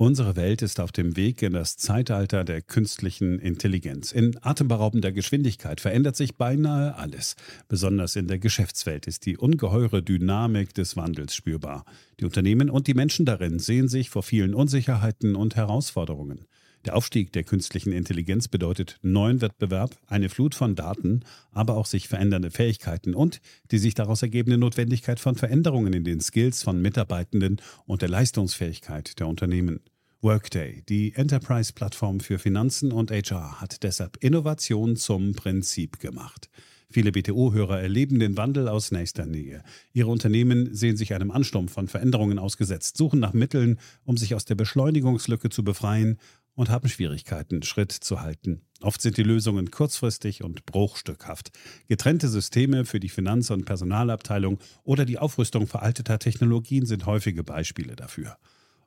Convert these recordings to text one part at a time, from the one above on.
Unsere Welt ist auf dem Weg in das Zeitalter der künstlichen Intelligenz. In atemberaubender Geschwindigkeit verändert sich beinahe alles. Besonders in der Geschäftswelt ist die ungeheure Dynamik des Wandels spürbar. Die Unternehmen und die Menschen darin sehen sich vor vielen Unsicherheiten und Herausforderungen. Der Aufstieg der künstlichen Intelligenz bedeutet neuen Wettbewerb, eine Flut von Daten, aber auch sich verändernde Fähigkeiten und die sich daraus ergebende Notwendigkeit von Veränderungen in den Skills von Mitarbeitenden und der Leistungsfähigkeit der Unternehmen. Workday, die Enterprise-Plattform für Finanzen und HR, hat deshalb Innovation zum Prinzip gemacht. Viele BTO-Hörer erleben den Wandel aus nächster Nähe. Ihre Unternehmen sehen sich einem Ansturm von Veränderungen ausgesetzt, suchen nach Mitteln, um sich aus der Beschleunigungslücke zu befreien und haben Schwierigkeiten, Schritt zu halten. Oft sind die Lösungen kurzfristig und bruchstückhaft. Getrennte Systeme für die Finanz- und Personalabteilung oder die Aufrüstung veralteter Technologien sind häufige Beispiele dafür.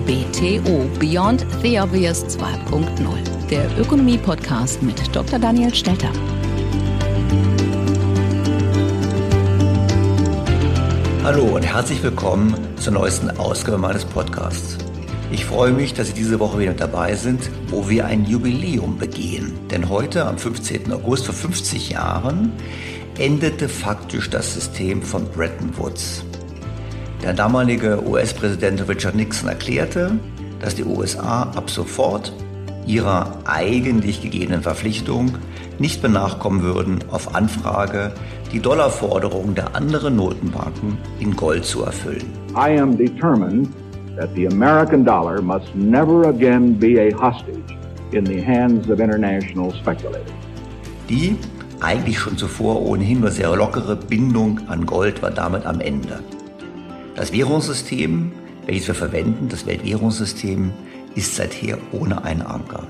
BTO Beyond the Obvious 2.0, der Ökonomie-Podcast mit Dr. Daniel Stelter. Hallo und herzlich willkommen zur neuesten Ausgabe meines Podcasts. Ich freue mich, dass Sie diese Woche wieder dabei sind, wo wir ein Jubiläum begehen. Denn heute, am 15. August vor 50 Jahren, endete faktisch das System von Bretton Woods. Der damalige US-Präsident Richard Nixon erklärte, dass die USA ab sofort ihrer eigentlich gegebenen Verpflichtung nicht mehr nachkommen würden, auf Anfrage die Dollarforderungen der anderen Notenbanken in Gold zu erfüllen. I am determined that the American dollar must never again be a hostage in the hands of international speculators. Die eigentlich schon zuvor ohnehin nur sehr lockere Bindung an Gold war damit am Ende. Das Währungssystem, welches wir verwenden, das Weltwährungssystem, ist seither ohne einen Anker.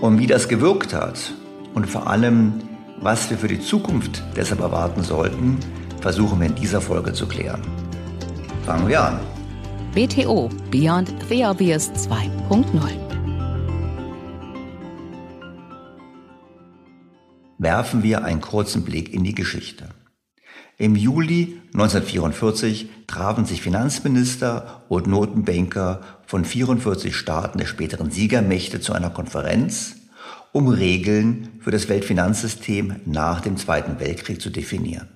Und wie das gewirkt hat und vor allem, was wir für die Zukunft deshalb erwarten sollten, versuchen wir in dieser Folge zu klären. Fangen wir an. BTO Beyond the Obvious 2.0 Werfen wir einen kurzen Blick in die Geschichte. Im Juli 1944 trafen sich Finanzminister und Notenbanker von 44 Staaten der späteren Siegermächte zu einer Konferenz, um Regeln für das Weltfinanzsystem nach dem Zweiten Weltkrieg zu definieren.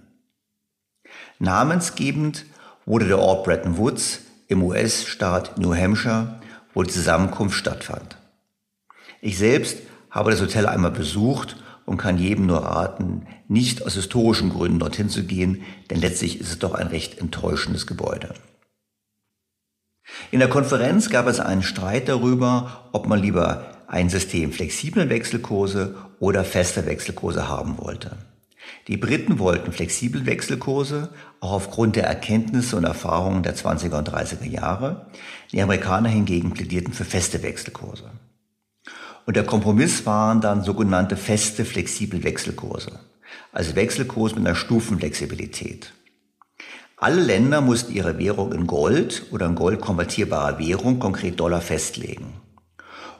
Namensgebend wurde der Ort Bretton Woods im US-Staat New Hampshire, wo die Zusammenkunft stattfand. Ich selbst habe das Hotel einmal besucht und kann jedem nur raten, nicht aus historischen Gründen dorthin zu gehen, denn letztlich ist es doch ein recht enttäuschendes Gebäude. In der Konferenz gab es einen Streit darüber, ob man lieber ein System flexibler Wechselkurse oder fester Wechselkurse haben wollte. Die Briten wollten flexible Wechselkurse, auch aufgrund der Erkenntnisse und Erfahrungen der 20er und 30er Jahre. Die Amerikaner hingegen plädierten für feste Wechselkurse. Und der Kompromiss waren dann sogenannte feste, flexible Wechselkurse. Also Wechselkurs mit einer Stufenflexibilität. Alle Länder mussten ihre Währung in Gold oder in Gold konvertierbarer Währung, konkret Dollar, festlegen.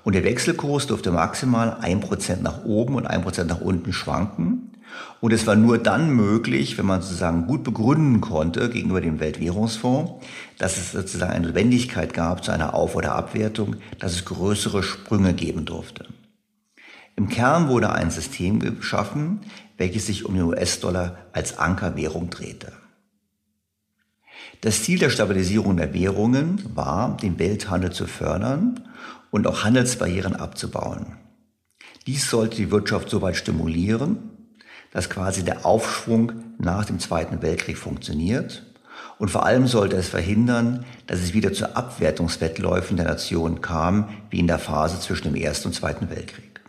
Und der Wechselkurs durfte maximal 1% nach oben und 1% nach unten schwanken. Und es war nur dann möglich, wenn man sozusagen gut begründen konnte gegenüber dem Weltwährungsfonds, dass es sozusagen eine Notwendigkeit gab zu einer Auf- oder Abwertung, dass es größere Sprünge geben durfte. Im Kern wurde ein System geschaffen, welches sich um den US-Dollar als Ankerwährung drehte. Das Ziel der Stabilisierung der Währungen war, den Welthandel zu fördern und auch Handelsbarrieren abzubauen. Dies sollte die Wirtschaft so weit stimulieren, dass quasi der Aufschwung nach dem Zweiten Weltkrieg funktioniert. Und vor allem sollte es verhindern, dass es wieder zu Abwertungswettläufen der Nationen kam, wie in der Phase zwischen dem Ersten und Zweiten Weltkrieg.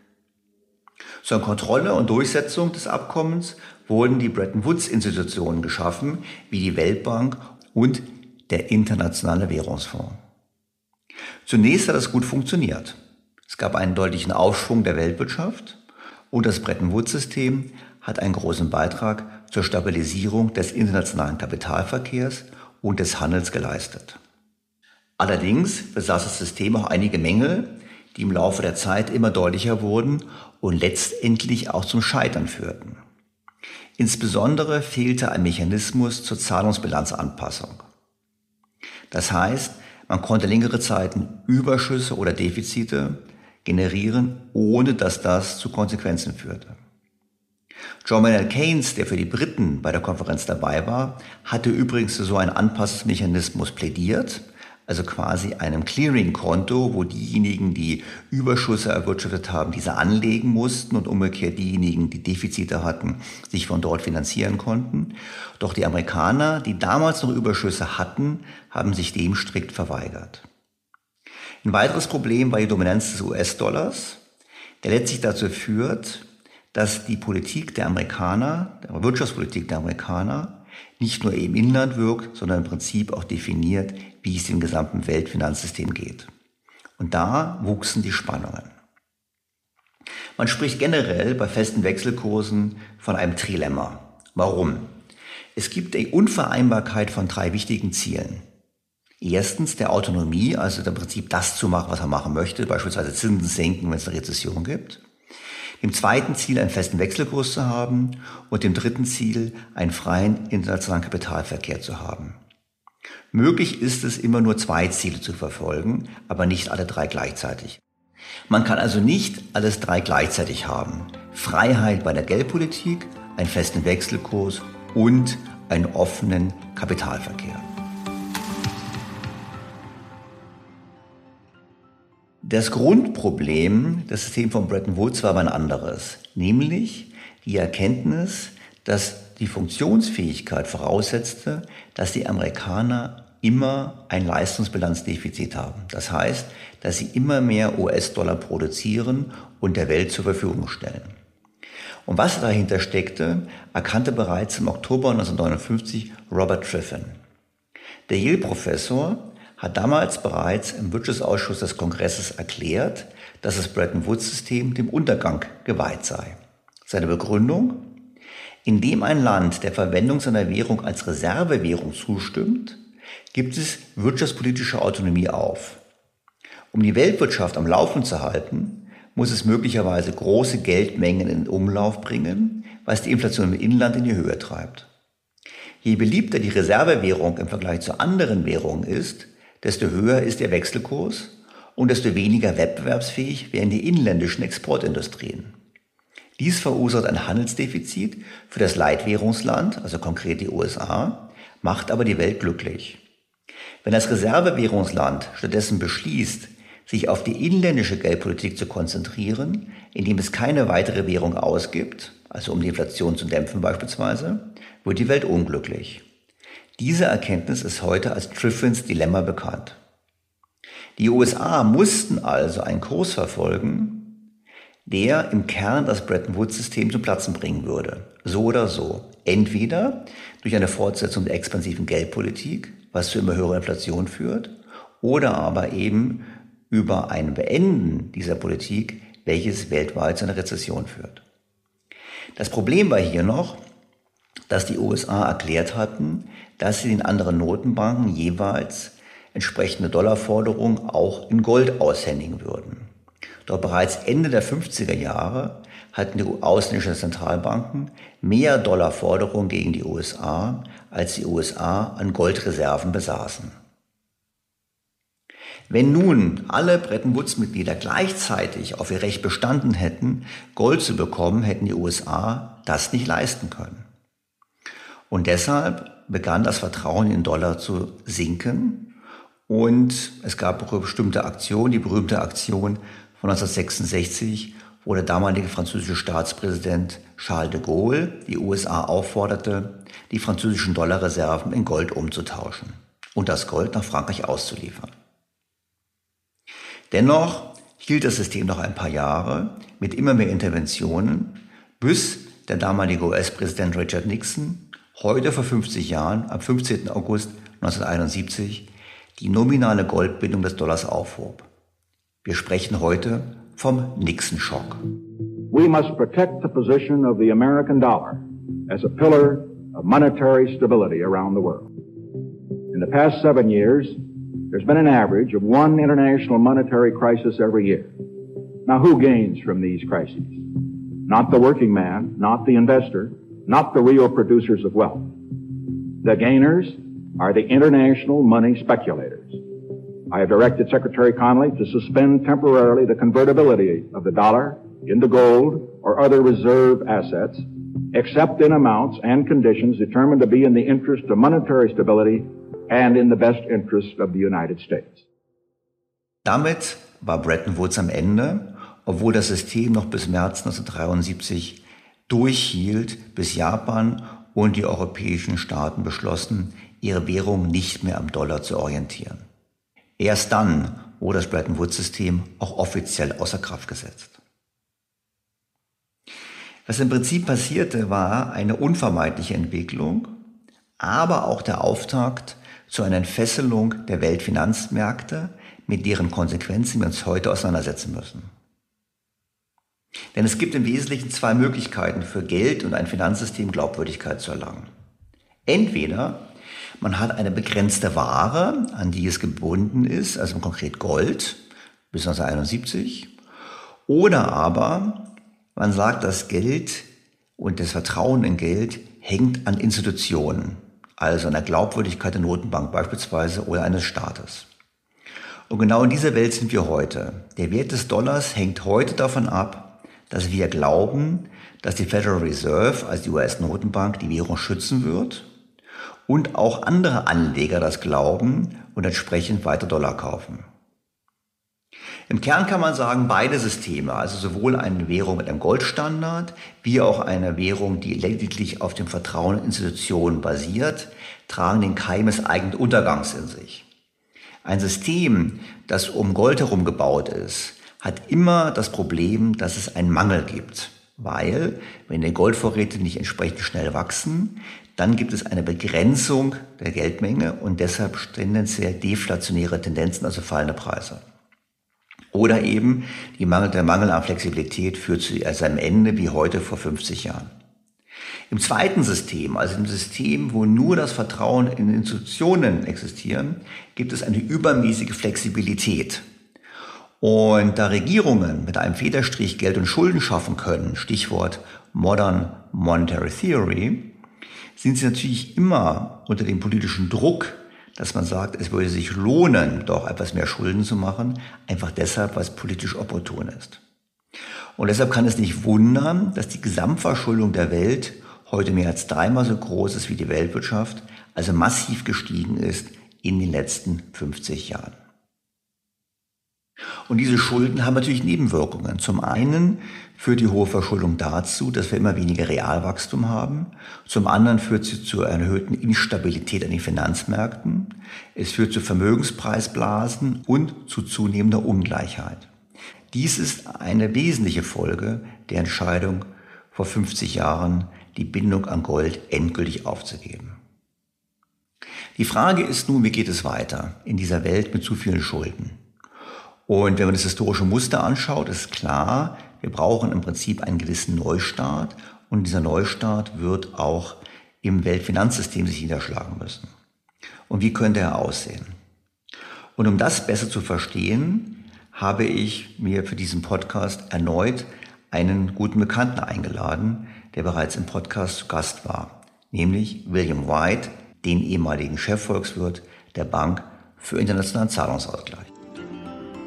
Zur Kontrolle und Durchsetzung des Abkommens wurden die Bretton Woods-Institutionen geschaffen, wie die Weltbank und der Internationale Währungsfonds. Zunächst hat es gut funktioniert. Es gab einen deutlichen Aufschwung der Weltwirtschaft und das Bretton Woods-System hat einen großen Beitrag zur Stabilisierung des internationalen Kapitalverkehrs und des Handels geleistet. Allerdings besaß das System auch einige Mängel, die im Laufe der Zeit immer deutlicher wurden und letztendlich auch zum Scheitern führten. Insbesondere fehlte ein Mechanismus zur Zahlungsbilanzanpassung. Das heißt, man konnte längere Zeiten Überschüsse oder Defizite generieren, ohne dass das zu Konsequenzen führte. John Maynard Keynes, der für die Briten bei der Konferenz dabei war, hatte übrigens so einen Anpassungsmechanismus plädiert, also quasi einem Clearing-Konto, wo diejenigen, die Überschüsse erwirtschaftet haben, diese anlegen mussten und umgekehrt diejenigen, die Defizite hatten, sich von dort finanzieren konnten. Doch die Amerikaner, die damals noch Überschüsse hatten, haben sich dem strikt verweigert. Ein weiteres Problem war die Dominanz des US-Dollars, der letztlich dazu führt, dass die Politik der Amerikaner, die Wirtschaftspolitik der Amerikaner, nicht nur im Inland wirkt, sondern im Prinzip auch definiert, wie es im gesamten Weltfinanzsystem geht. Und da wuchsen die Spannungen. Man spricht generell bei festen Wechselkursen von einem Trilemma. Warum? Es gibt die Unvereinbarkeit von drei wichtigen Zielen. Erstens der Autonomie, also im Prinzip das zu machen, was man machen möchte, beispielsweise Zinsen senken, wenn es eine Rezession gibt. Im zweiten Ziel einen festen Wechselkurs zu haben und im dritten Ziel einen freien internationalen Kapitalverkehr zu haben. Möglich ist es immer nur zwei Ziele zu verfolgen, aber nicht alle drei gleichzeitig. Man kann also nicht alles drei gleichzeitig haben. Freiheit bei der Geldpolitik, einen festen Wechselkurs und einen offenen Kapitalverkehr. Das Grundproblem des Systems von Bretton Woods war aber ein anderes, nämlich die Erkenntnis, dass die Funktionsfähigkeit voraussetzte, dass die Amerikaner immer ein Leistungsbilanzdefizit haben. Das heißt, dass sie immer mehr US-Dollar produzieren und der Welt zur Verfügung stellen. Und was dahinter steckte, erkannte bereits im Oktober 1959 Robert Triffin. Der Yale-Professor hat damals bereits im Wirtschaftsausschuss des Kongresses erklärt, dass das Bretton Woods-System dem Untergang geweiht sei. Seine Begründung? Indem ein Land der Verwendung seiner Währung als Reservewährung zustimmt, gibt es wirtschaftspolitische Autonomie auf. Um die Weltwirtschaft am Laufen zu halten, muss es möglicherweise große Geldmengen in Umlauf bringen, was die Inflation im Inland in die Höhe treibt. Je beliebter die Reservewährung im Vergleich zu anderen Währungen ist, desto höher ist der Wechselkurs und desto weniger wettbewerbsfähig werden die inländischen Exportindustrien. Dies verursacht ein Handelsdefizit für das Leitwährungsland, also konkret die USA, macht aber die Welt glücklich. Wenn das Reservewährungsland stattdessen beschließt, sich auf die inländische Geldpolitik zu konzentrieren, indem es keine weitere Währung ausgibt, also um die Inflation zu dämpfen beispielsweise, wird die Welt unglücklich. Diese Erkenntnis ist heute als Triffins Dilemma bekannt. Die USA mussten also einen Kurs verfolgen, der im Kern das Bretton Woods-System zum Platzen bringen würde. So oder so. Entweder durch eine Fortsetzung der expansiven Geldpolitik, was zu immer höherer Inflation führt, oder aber eben über ein Beenden dieser Politik, welches weltweit zu einer Rezession führt. Das Problem war hier noch, dass die USA erklärt hatten, dass sie den anderen Notenbanken jeweils entsprechende Dollarforderungen auch in Gold aushändigen würden. Doch bereits Ende der 50er Jahre hatten die ausländischen Zentralbanken mehr Dollarforderungen gegen die USA, als die USA an Goldreserven besaßen. Wenn nun alle Bretton Woods-Mitglieder gleichzeitig auf ihr Recht bestanden hätten, Gold zu bekommen, hätten die USA das nicht leisten können. Und deshalb begann das Vertrauen in Dollar zu sinken und es gab bestimmte Aktionen, die berühmte Aktion von 1966, wo der damalige französische Staatspräsident Charles de Gaulle die USA aufforderte, die französischen Dollarreserven in Gold umzutauschen und das Gold nach Frankreich auszuliefern. Dennoch hielt das System noch ein paar Jahre mit immer mehr Interventionen, bis der damalige US-Präsident Richard Nixon heute vor 50 Jahren, am 15. August 1971, die nominale Goldbindung des Dollars aufhob. Wir sprechen heute vom Nixon-Schock. We must protect the position of the American dollar as a pillar of monetary stability around the world. In the past seven years, there's been an average of one international monetary crisis every year. Now, who gains from these crises? Not the working man, not the investor, not the real producers of wealth. The gainers are the international money speculators. I have directed Secretary Connolly to suspend temporarily the convertibility of the dollar into gold or other reserve assets, except in amounts and conditions determined to be in the interest of monetary stability and in the best interest of the United States. Damit war Bretton Woods am Ende, obwohl das System noch bis März 1973 durchhielt, bis Japan und die europäischen Staaten beschlossen, ihre Währung nicht mehr am Dollar zu orientieren. Erst dann wurde das Bretton Woods-System auch offiziell außer Kraft gesetzt. Was im Prinzip passierte, war eine unvermeidliche Entwicklung, aber auch der Auftakt zu einer Entfesselung der Weltfinanzmärkte, mit deren Konsequenzen wir uns heute auseinandersetzen müssen. Denn es gibt im Wesentlichen zwei Möglichkeiten für Geld und ein Finanzsystem Glaubwürdigkeit zu erlangen. Entweder man hat eine begrenzte Ware, an die es gebunden ist, also konkret Gold bis 1971. Oder aber man sagt, das Geld und das Vertrauen in Geld hängt an Institutionen, also an der Glaubwürdigkeit der Notenbank beispielsweise oder eines Staates. Und genau in dieser Welt sind wir heute. Der Wert des Dollars hängt heute davon ab, dass wir glauben, dass die Federal Reserve, also die US-Notenbank, die Währung schützen wird und auch andere Anleger das glauben und entsprechend weiter Dollar kaufen. Im Kern kann man sagen, beide Systeme, also sowohl eine Währung mit einem Goldstandard wie auch eine Währung, die lediglich auf dem Vertrauen in Institutionen basiert, tragen den Keim des eigenen Untergangs in sich. Ein System, das um Gold herum gebaut ist, hat immer das Problem, dass es einen Mangel gibt. Weil, wenn die Goldvorräte nicht entsprechend schnell wachsen, dann gibt es eine Begrenzung der Geldmenge und deshalb tendenziell deflationäre Tendenzen, also fallende Preise. Oder eben die Mangel, der Mangel an Flexibilität führt zu seinem Ende wie heute vor 50 Jahren. Im zweiten System, also im System, wo nur das Vertrauen in Institutionen existieren, gibt es eine übermäßige Flexibilität. Und da Regierungen mit einem Federstrich Geld und Schulden schaffen können, Stichwort Modern Monetary Theory, sind sie natürlich immer unter dem politischen Druck, dass man sagt, es würde sich lohnen, doch etwas mehr Schulden zu machen, einfach deshalb, es politisch opportun ist. Und deshalb kann es nicht wundern, dass die Gesamtverschuldung der Welt heute mehr als dreimal so groß ist wie die Weltwirtschaft, also massiv gestiegen ist in den letzten 50 Jahren. Und diese Schulden haben natürlich Nebenwirkungen. Zum einen führt die hohe Verschuldung dazu, dass wir immer weniger Realwachstum haben. Zum anderen führt sie zu erhöhten Instabilität an den Finanzmärkten. Es führt zu Vermögenspreisblasen und zu zunehmender Ungleichheit. Dies ist eine wesentliche Folge der Entscheidung vor 50 Jahren, die Bindung an Gold endgültig aufzugeben. Die Frage ist nun, wie geht es weiter in dieser Welt mit zu vielen Schulden? Und wenn man das historische Muster anschaut, ist klar, wir brauchen im Prinzip einen gewissen Neustart und dieser Neustart wird auch im Weltfinanzsystem sich niederschlagen müssen. Und wie könnte er aussehen? Und um das besser zu verstehen, habe ich mir für diesen Podcast erneut einen guten Bekannten eingeladen, der bereits im Podcast zu Gast war, nämlich William White, den ehemaligen Chefvolkswirt der Bank für internationalen Zahlungsausgleich.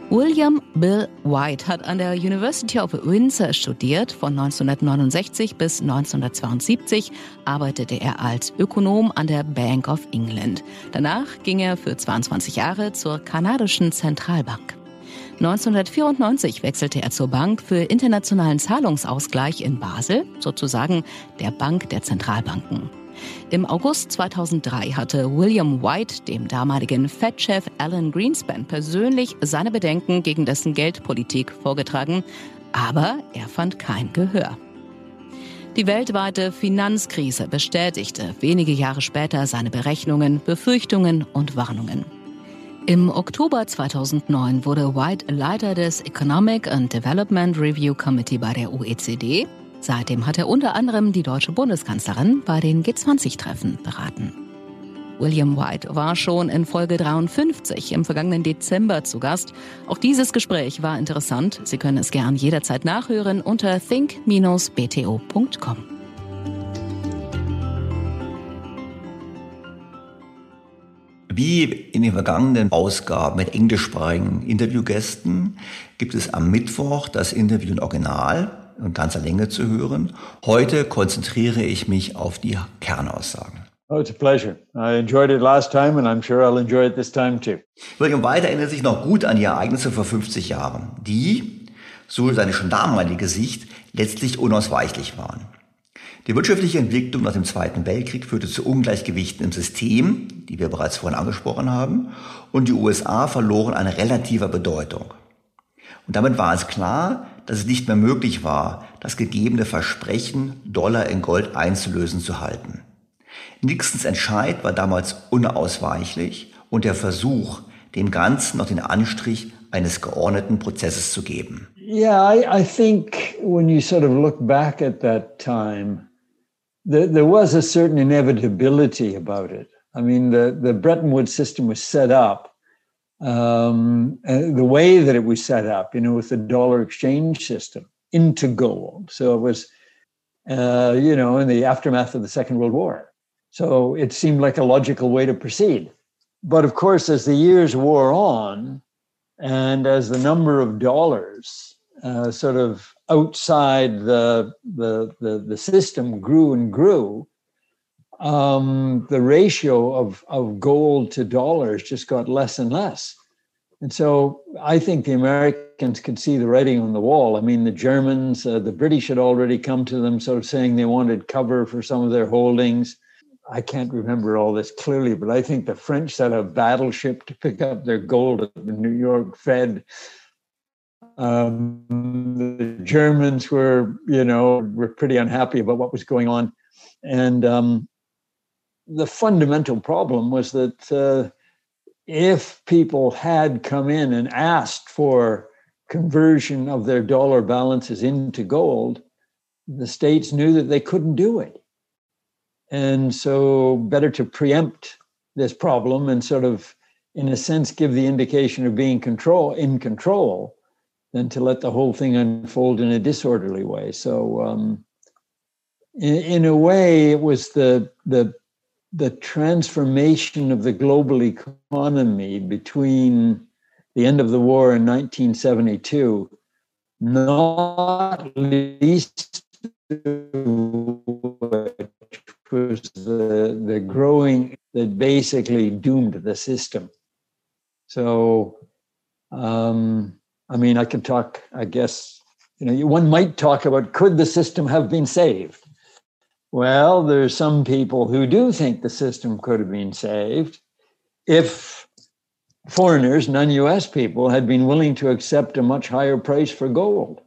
William Bill White hat an der University of Windsor studiert. Von 1969 bis 1972 arbeitete er als Ökonom an der Bank of England. Danach ging er für 22 Jahre zur kanadischen Zentralbank. 1994 wechselte er zur Bank für internationalen Zahlungsausgleich in Basel, sozusagen der Bank der Zentralbanken. Im August 2003 hatte William White dem damaligen Fed-Chef Alan Greenspan persönlich seine Bedenken gegen dessen Geldpolitik vorgetragen, aber er fand kein Gehör. Die weltweite Finanzkrise bestätigte wenige Jahre später seine Berechnungen, Befürchtungen und Warnungen. Im Oktober 2009 wurde White Leiter des Economic and Development Review Committee bei der OECD Seitdem hat er unter anderem die deutsche Bundeskanzlerin bei den G20-Treffen beraten. William White war schon in Folge 53 im vergangenen Dezember zu Gast. Auch dieses Gespräch war interessant. Sie können es gern jederzeit nachhören unter think-bto.com. Wie in den vergangenen Ausgaben mit englischsprachigen Interviewgästen gibt es am Mittwoch das Interview in Original in ganzer Länge zu hören. Heute konzentriere ich mich auf die Kernaussagen. Oh, it's a pleasure. I enjoyed it last time and I'm sure I'll enjoy it this time too. William White erinnert sich noch gut an die Ereignisse vor 50 Jahren, die, so seine schon damalige Sicht, letztlich unausweichlich waren. Die wirtschaftliche Entwicklung nach dem Zweiten Weltkrieg führte zu Ungleichgewichten im System, die wir bereits vorhin angesprochen haben, und die USA verloren an relativer Bedeutung. Und damit war es klar, dass es nicht mehr möglich war, das gegebene Versprechen, Dollar in Gold einzulösen, zu halten. Nixons Entscheid war damals unausweichlich und der Versuch, dem Ganzen noch den Anstrich eines geordneten Prozesses zu geben. Yeah, I, I think when you sort of look back at that time, there, there was a certain inevitability about it. I mean, the, the Bretton Woods system was set up um, the way that it was set up, you know, with the dollar exchange system into gold. So it was, uh, you know, in the aftermath of the Second World War. So it seemed like a logical way to proceed. But of course, as the years wore on, and as the number of dollars uh, sort of outside the, the, the, the system grew and grew, um, the ratio of, of gold to dollars just got less and less. And so I think the Americans could see the writing on the wall. I mean, the Germans, uh, the British had already come to them, sort of saying they wanted cover for some of their holdings. I can't remember all this clearly, but I think the French set a battleship to pick up their gold at the New York Fed. Um, the Germans were, you know, were pretty unhappy about what was going on, and um, the fundamental problem was that uh, if people had come in and asked for conversion of their dollar balances into gold, the states knew that they couldn't do it. And so, better to preempt this problem and sort of, in a sense, give the indication of being control in control than to let the whole thing unfold in a disorderly way. So, um, in, in a way, it was the the the transformation of the global economy between the end of the war in 1972, not least was the, the growing that basically doomed the system. So, um, I mean, I can talk, I guess, you know, one might talk about could the system have been saved? Well, there's some people who do think the system could have been saved if foreigners, non US people, had been willing to accept a much higher price for gold.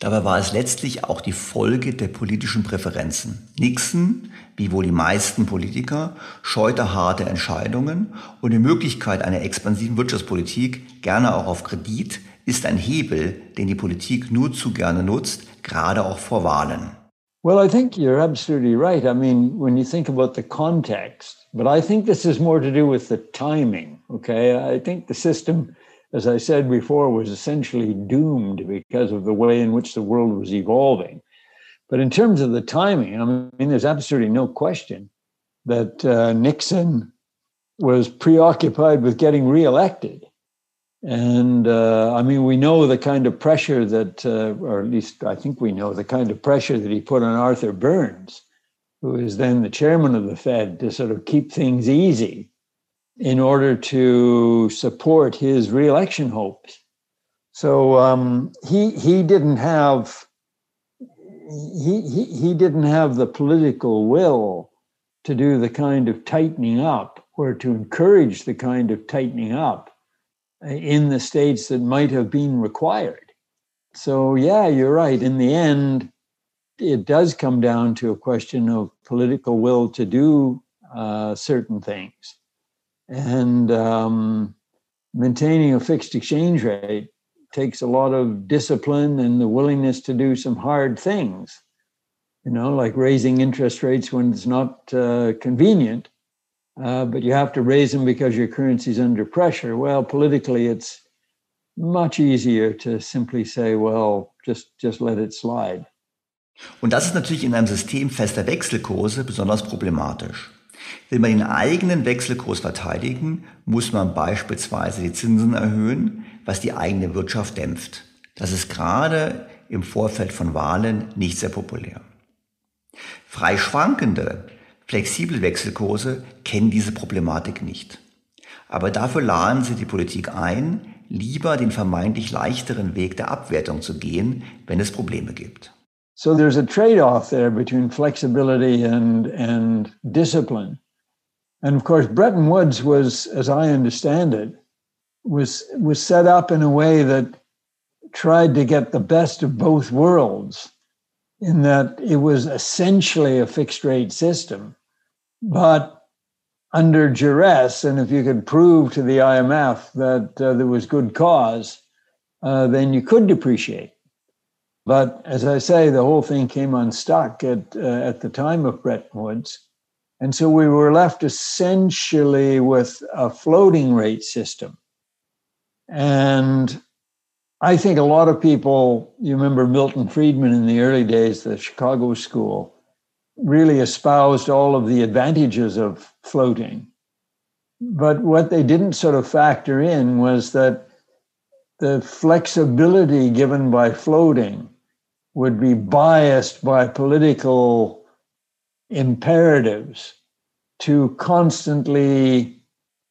Dabei war es letztlich auch die Folge der politischen Präferenzen. Nixon, wie wohl die meisten Politiker, scheute harte Entscheidungen und die Möglichkeit einer expansiven Wirtschaftspolitik, gerne auch auf Kredit, ist ein Hebel, den die Politik nur zu gerne nutzt, gerade auch vor Wahlen. Well, I think you're absolutely right. I mean, when you think about the context, but I think this is more to do with the timing. Okay. I think the system as I said before, was essentially doomed because of the way in which the world was evolving. But in terms of the timing, I mean, there's absolutely no question that uh, Nixon was preoccupied with getting reelected. And uh, I mean, we know the kind of pressure that, uh, or at least I think we know the kind of pressure that he put on Arthur Burns, who is then the chairman of the Fed, to sort of keep things easy in order to support his reelection hopes. So um, he he didn't have he, he he didn't have the political will to do the kind of tightening up or to encourage the kind of tightening up in the states that might have been required. So, yeah, you're right. In the end, it does come down to a question of political will to do uh, certain things. And um, maintaining a fixed exchange rate takes a lot of discipline and the willingness to do some hard things, you know, like raising interest rates when it's not uh, convenient uh, but you have to raise them because your currency is under pressure. Well, politically, it's much easier to simply say, well, just, just let it slide. Und das ist natürlich in einem System fester Wechselkurse besonders problematisch. Will man den eigenen Wechselkurs verteidigen, muss man beispielsweise die Zinsen erhöhen, was die eigene Wirtschaft dämpft. Das ist gerade im Vorfeld von Wahlen nicht sehr populär. Frei schwankende Flexible Wechselkurse kennen diese Problematik nicht. Aber dafür laden sie die Politik ein, lieber den vermeintlich leichteren Weg der Abwertung zu gehen, wenn es Probleme gibt. So there's a trade-off there between flexibility and, and discipline. And of course, Bretton Woods was, as I understand it, was, was set up in a way that tried to get the best of both worlds in that it was essentially a fixed rate system, but under duress. And if you could prove to the IMF that uh, there was good cause, uh, then you could depreciate. But as I say, the whole thing came unstuck at, uh, at the time of Bretton Woods. And so we were left essentially with a floating rate system. And I think a lot of people, you remember Milton Friedman in the early days, the Chicago School, really espoused all of the advantages of floating. But what they didn't sort of factor in was that the flexibility given by floating would be biased by political imperatives to constantly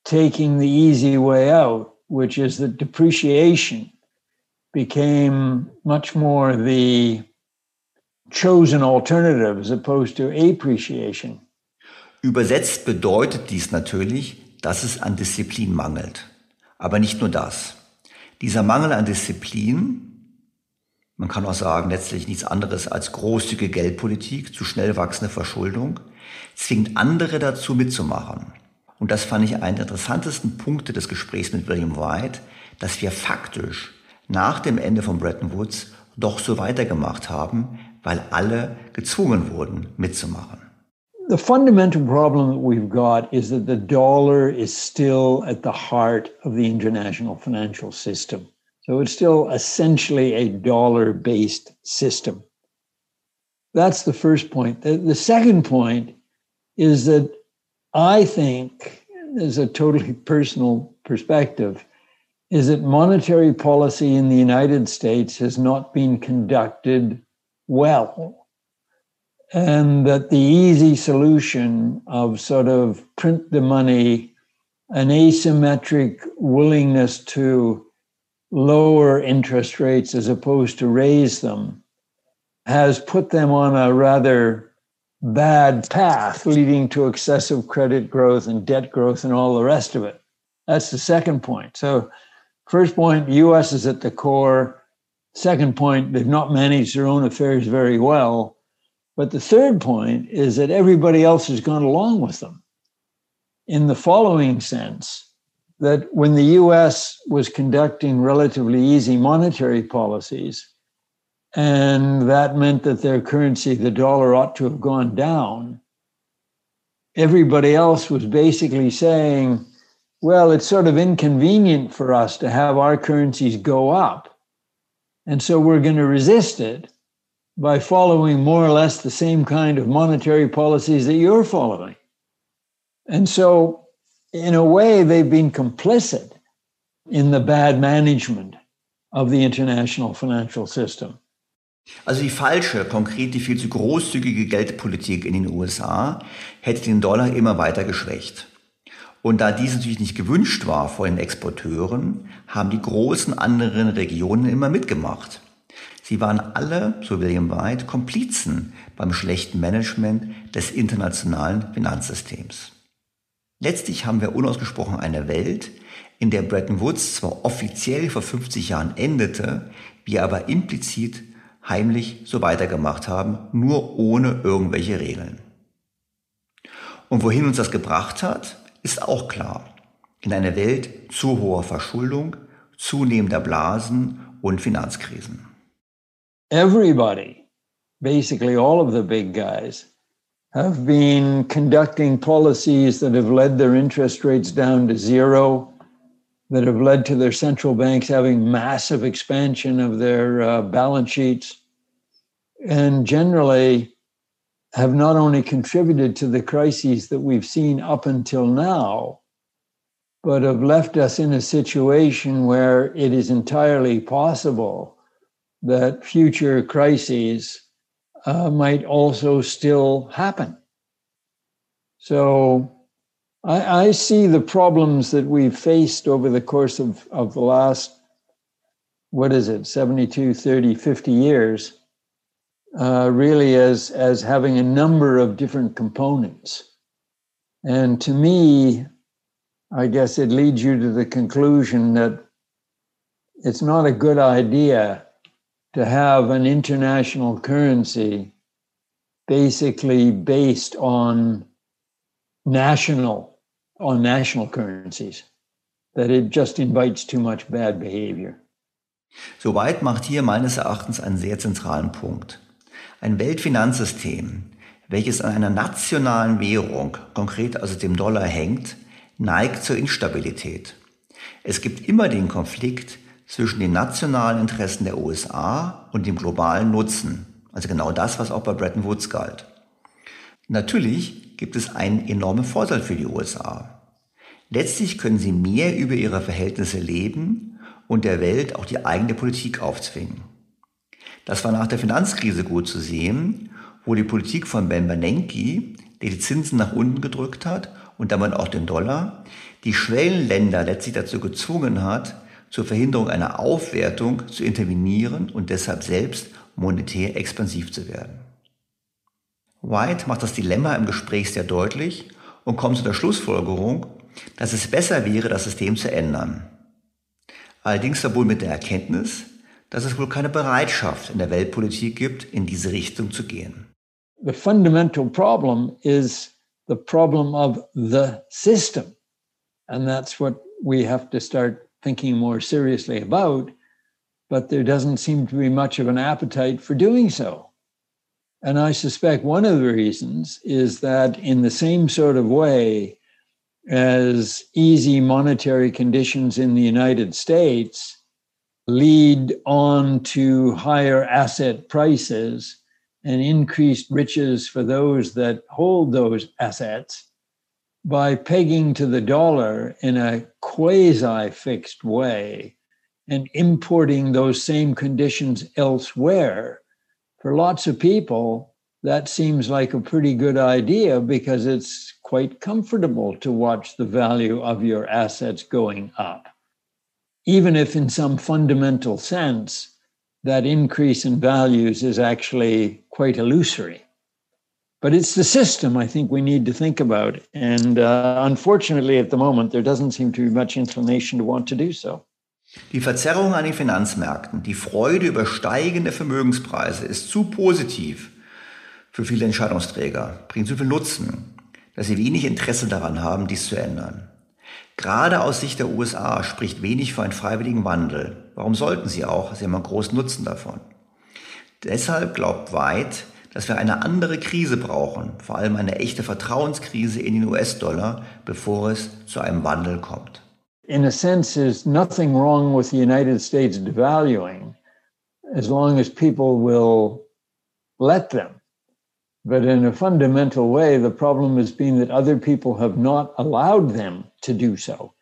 taking the easy way out, which is that depreciation became much more the chosen alternative as opposed to appreciation. Übersetzt bedeutet dies natürlich, dass es an Disziplin mangelt. Aber nicht nur das. Dieser Mangel an Disziplin, man kann auch sagen, letztlich nichts anderes als großzügige Geldpolitik, zu schnell wachsende Verschuldung, zwingt andere dazu mitzumachen. Und das fand ich einen der interessantesten Punkte des Gesprächs mit William White, dass wir faktisch nach dem Ende von Bretton Woods doch so weitergemacht haben, weil alle gezwungen wurden, mitzumachen. The fundamental problem that we've got is that the dollar is still at the heart of the international financial system. So it's still essentially a dollar based system. That's the first point. The, the second point is that I think, as a totally personal perspective, is that monetary policy in the United States has not been conducted well. And that the easy solution of sort of print the money, an asymmetric willingness to lower interest rates as opposed to raise them, has put them on a rather bad path, leading to excessive credit growth and debt growth and all the rest of it. That's the second point. So First point, US is at the core. Second point, they've not managed their own affairs very well. But the third point is that everybody else has gone along with them in the following sense that when the US was conducting relatively easy monetary policies, and that meant that their currency, the dollar, ought to have gone down, everybody else was basically saying, well, it's sort of inconvenient for us to have our currencies go up. And so we're going to resist it by following more or less the same kind of monetary policies that you're following. And so, in a way, they've been complicit in the bad management of the international financial system. Also die falsche, konkret die viel zu großzügige Geldpolitik in den USA hätte den Dollar immer weiter geschwächt. Und da dies natürlich nicht gewünscht war vor den Exporteuren, haben die großen anderen Regionen immer mitgemacht. Sie waren alle, so William White, Komplizen beim schlechten Management des internationalen Finanzsystems. Letztlich haben wir unausgesprochen eine Welt, in der Bretton Woods zwar offiziell vor 50 Jahren endete, wir aber implizit heimlich so weitergemacht haben, nur ohne irgendwelche Regeln. Und wohin uns das gebracht hat, ist auch klar. In eine Welt zu hoher Verschuldung, zunehmender Blasen und Finanzkrisen. Everybody, basically all of the big guys, have been conducting policies that have led their interest rates down to zero, that have led to their central banks having massive expansion of their uh, balance sheets, and generally have not only contributed to the crises that we've seen up until now, but have left us in a situation where it is entirely possible that future crises uh, might also still happen. So I, I, see the problems that we've faced over the course of, of the last, what is it, 72, 30, 50 years uh, really as as having a number of different components. And to me, I guess it leads you to the conclusion that it's not a good idea to have an international currency basically based on national on national currencies that it just invites too much bad behavior. So White macht hier meines Erachtens einen sehr zentralen Punkt. Ein Weltfinanzsystem, welches an einer nationalen Währung, konkret also dem Dollar hängt, neigt zur Instabilität. Es gibt immer den Konflikt zwischen den nationalen Interessen der USA und dem globalen Nutzen. Also genau das, was auch bei Bretton Woods galt. Natürlich gibt es einen enormen Vorteil für die USA. Letztlich können sie mehr über ihre Verhältnisse leben und der Welt auch die eigene Politik aufzwingen. Das war nach der Finanzkrise gut zu sehen, wo die Politik von Ben Bernanke, der die Zinsen nach unten gedrückt hat und damit auch den Dollar, die Schwellenländer letztlich dazu gezwungen hat, zur Verhinderung einer Aufwertung zu intervenieren und deshalb selbst monetär expansiv zu werden. White macht das Dilemma im Gespräch sehr deutlich und kommt zu der Schlussfolgerung, dass es besser wäre, das System zu ändern. Allerdings verbunden mit der Erkenntnis, dass es wohl keine Bereitschaft in der Weltpolitik gibt, in diese Richtung zu gehen. The fundamental problem is the problem of the system. And that's what we have to start thinking more seriously about. But there doesn't seem to be much of an appetite for doing so. And I suspect one of the reasons is that, in the same sort of way as easy monetary conditions in the United States, lead on to higher asset prices and increased riches for those that hold those assets by pegging to the dollar in a quasi fixed way and importing those same conditions elsewhere. For lots of people, that seems like a pretty good idea because it's quite comfortable to watch the value of your assets going up even if in some fundamental sense that increase in values is actually quite illusory. But it's the system I think we need to think about. And uh, unfortunately, at the moment, there doesn't seem to be much inclination to want to do so. Die Verzerrung an den Finanzmärkten, die Freude über steigende Vermögenspreise ist zu positiv für viele Entscheidungsträger, bringt zu viel Nutzen, dass sie wenig Interesse daran haben, dies zu ändern. Gerade aus Sicht der USA spricht wenig für einen freiwilligen Wandel. Warum sollten sie auch? Sie haben einen großen Nutzen davon. Deshalb glaubt White, dass wir eine andere Krise brauchen, vor allem eine echte Vertrauenskrise in den US-Dollar, bevor es zu einem Wandel kommt. In a sense, there's nothing wrong with the United States devaluing as long as people will let them. But in a fundamental way, the problem has been that other people have not allowed them to do so.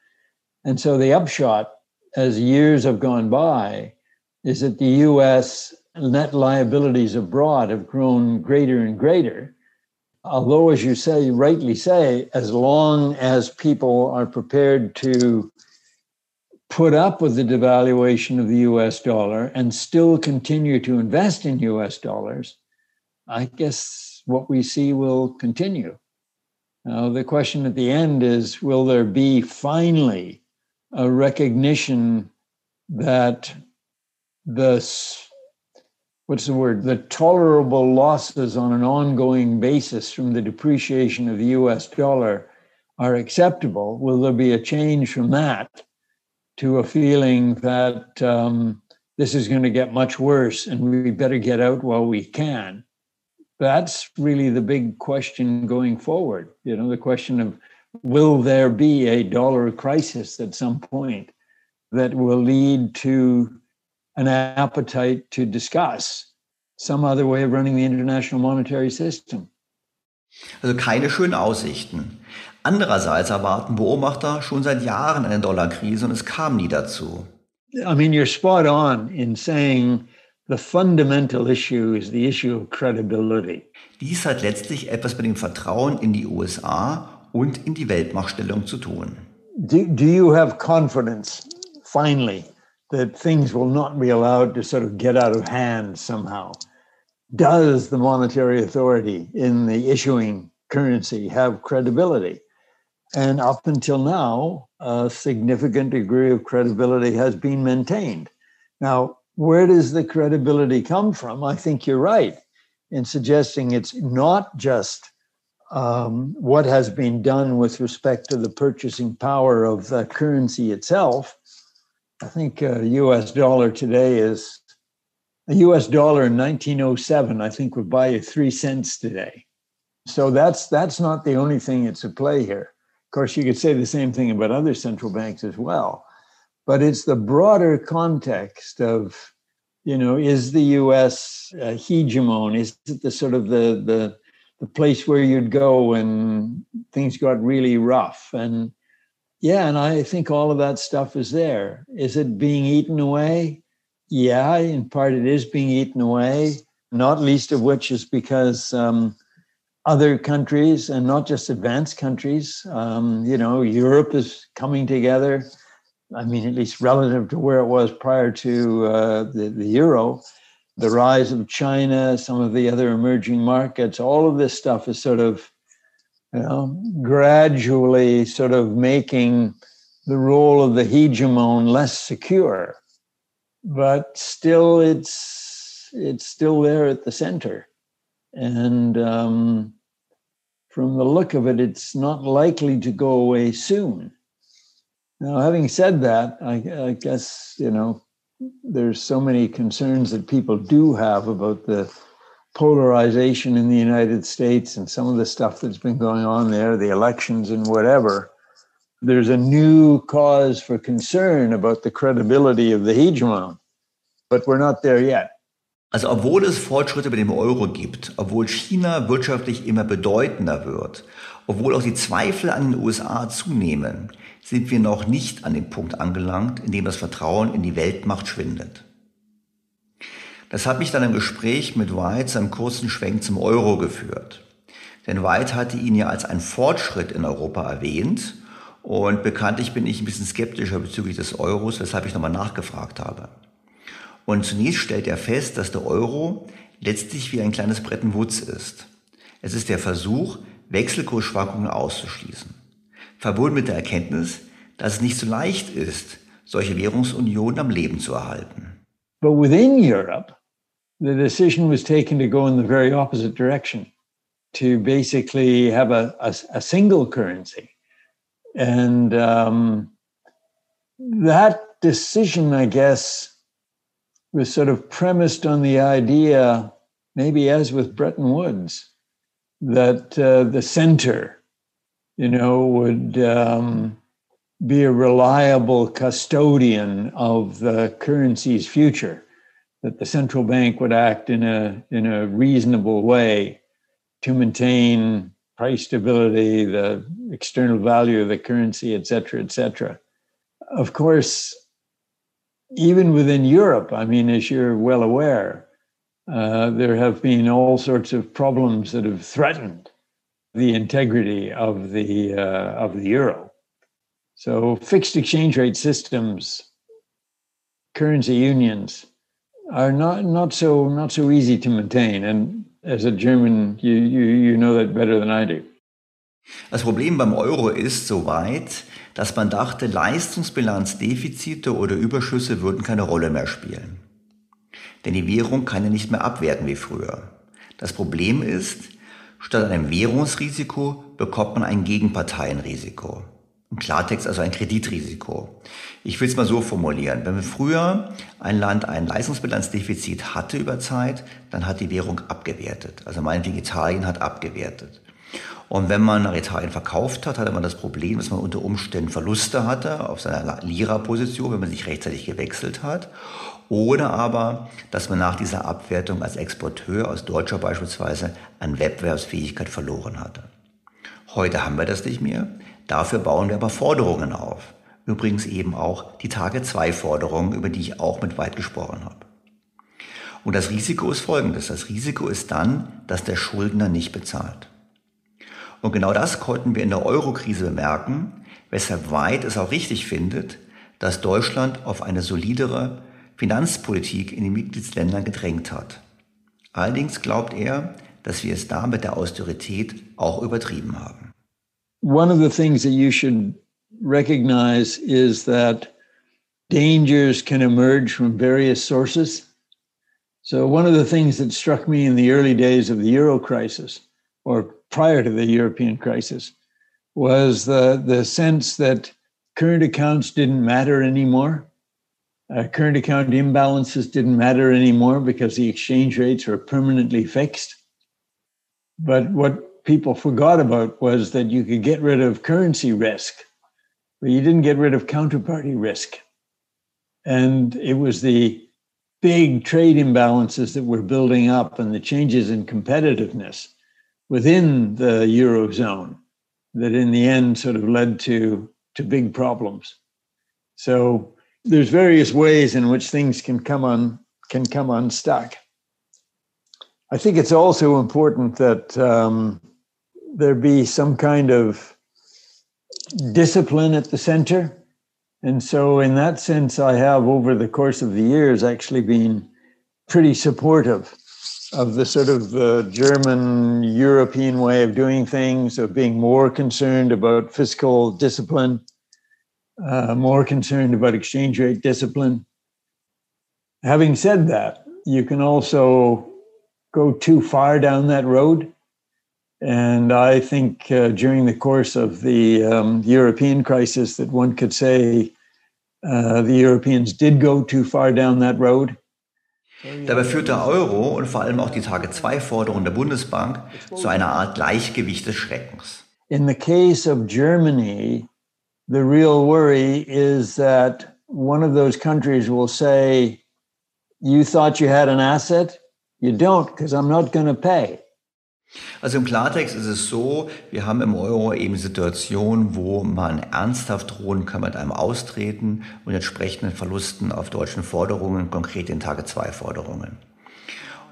And so the upshot, as years have gone by, is that the US net liabilities abroad have grown greater and greater. Although, as you say, rightly say, as long as people are prepared to put up with the devaluation of the US dollar and still continue to invest in US dollars, I guess what we see will continue. Now, the question at the end is will there be finally a recognition that the what's the word the tolerable losses on an ongoing basis from the depreciation of the US dollar are acceptable will there be a change from that to a feeling that um, this is going to get much worse and we better get out while we can that's really the big question going forward you know the question of will there be a dollar crisis at some point that will lead to an appetite to discuss some other way of running the international monetary system. Also keine schönen Aussichten. Andererseits erwarten Beobachter schon seit Jahren eine Dollarkrise und es kam nie dazu. I mean, you're spot on in saying the fundamental issue is the issue of credibility. Dies hat letztlich etwas mit dem Vertrauen in die USA und in die Weltmachtstellung zu tun. Do, do you have confidence, finally, that things will not be allowed to sort of get out of hand somehow. Does the monetary authority in the issuing currency have credibility? And up until now, a significant degree of credibility has been maintained. Now, where does the credibility come from? I think you're right in suggesting it's not just um, what has been done with respect to the purchasing power of the currency itself, I think a US dollar today is a US dollar in 1907, I think would buy you three cents today. So that's that's not the only thing that's at play here. Of course, you could say the same thing about other central banks as well. But it's the broader context of, you know, is the US a hegemon? Is it the sort of the the the place where you'd go when things got really rough? And yeah, and I think all of that stuff is there. Is it being eaten away? Yeah, in part it is being eaten away, not least of which is because um, other countries, and not just advanced countries, um, you know, Europe is coming together. I mean, at least relative to where it was prior to uh, the, the euro, the rise of China, some of the other emerging markets, all of this stuff is sort of you know, gradually sort of making the role of the hegemon less secure, but still it's it's still there at the center, and um, from the look of it, it's not likely to go away soon. Now, having said that, I, I guess you know there's so many concerns that people do have about the polarization in the United States and some of the stuff that's been going on there, the elections and whatever, there's a new cause for concern about the credibility of the hegemon. But we're not there yet. Also obwohl es Fortschritte mit dem Euro gibt, obwohl China wirtschaftlich immer bedeutender wird, obwohl auch die Zweifel an den USA zunehmen, sind wir noch nicht an dem Punkt angelangt, in dem das Vertrauen in die Weltmacht schwindet. Das hat mich dann im Gespräch mit White zu einem kurzen Schwenk zum Euro geführt. Denn White hatte ihn ja als einen Fortschritt in Europa erwähnt und bekanntlich bin ich ein bisschen skeptischer bezüglich des Euros, weshalb ich nochmal nachgefragt habe. Und zunächst stellt er fest, dass der Euro letztlich wie ein kleines Bretton Woods ist. Es ist der Versuch, Wechselkursschwankungen auszuschließen. Verbunden mit der Erkenntnis, dass es nicht so leicht ist, solche Währungsunionen am Leben zu erhalten. But within Europe, the decision was taken to go in the very opposite direction to basically have a, a, a single currency. And um, that decision, I guess, was sort of premised on the idea maybe as with Bretton Woods, that uh, the center, you know, would um, be a reliable custodian of the currency's future, that the central bank would act in a, in a reasonable way to maintain price stability, the external value of the currency, et cetera, et cetera. Of course, even within Europe, I mean, as you're well aware, uh, there have been all sorts of problems that have threatened the integrity of the uh, of the euro. So fixed exchange rate systems, currency unions, are not not so not so easy to maintain. And as a German, you you you know that better than I do. Das Problem beim Euro ist soweit, dass man dachte, Leistungsbilanzdefizite oder Überschüsse würden keine Rolle mehr spielen. Denn die Währung kann ja nicht mehr abwerten wie früher. Das Problem ist, statt einem Währungsrisiko bekommt man ein Gegenparteienrisiko. Im Klartext also ein Kreditrisiko. Ich will es mal so formulieren. Wenn früher ein Land ein Leistungsbilanzdefizit hatte über Zeit, dann hat die Währung abgewertet. Also meinetwegen Italien hat abgewertet. Und wenn man nach Italien verkauft hat, hatte man das Problem, dass man unter Umständen Verluste hatte auf seiner Lira-Position, wenn man sich rechtzeitig gewechselt hat. Oder aber, dass man nach dieser Abwertung als Exporteur aus Deutscher beispielsweise an Wettbewerbsfähigkeit verloren hatte. Heute haben wir das nicht mehr. Dafür bauen wir aber Forderungen auf. Übrigens eben auch die Tage-2-Forderungen, über die ich auch mit weit gesprochen habe. Und das Risiko ist folgendes. Das Risiko ist dann, dass der Schuldner nicht bezahlt. Und genau das konnten wir in der Eurokrise bemerken, weshalb White es auch richtig findet, dass Deutschland auf eine solidere Finanzpolitik in den Mitgliedsländern gedrängt hat. Allerdings glaubt er, dass wir es da mit der Austerität auch übertrieben haben. One of the things that you should recognize is that dangers can emerge from various sources. So one of the things that struck me in the early days of the euro crisis or prior to the European crisis was the, the sense that current accounts didn't matter anymore. Uh, current account imbalances didn't matter anymore because the exchange rates were permanently fixed. But what people forgot about was that you could get rid of currency risk, but you didn't get rid of counterparty risk. And it was the big trade imbalances that were building up and the changes in competitiveness within the eurozone that in the end sort of led to to big problems so there's various ways in which things can come on can come unstuck. I think it's also important that um, there be some kind of discipline at the center. And so in that sense i have over the course of the years actually been pretty supportive of the sort of uh, German European way of doing things, of being more concerned about fiscal discipline, uh, more concerned about exchange rate discipline. Having said that, you can also go too far down that road. And I think uh, during the course of the um, European crisis, that one could say uh, the Europeans did go too far down that road. Dabei führt der Euro und vor allem auch die Tage-2-Forderung der Bundesbank zu einer Art Gleichgewicht des Schreckens. In the case of Germany, the real worry is that one of those countries will say, You thought you had an asset? You don't, because I'm not going to pay. Also im Klartext ist es so, wir haben im Euro eben Situationen, wo man ernsthaft drohen kann mit einem Austreten und entsprechenden Verlusten auf deutschen Forderungen, konkret den Tage-2-Forderungen.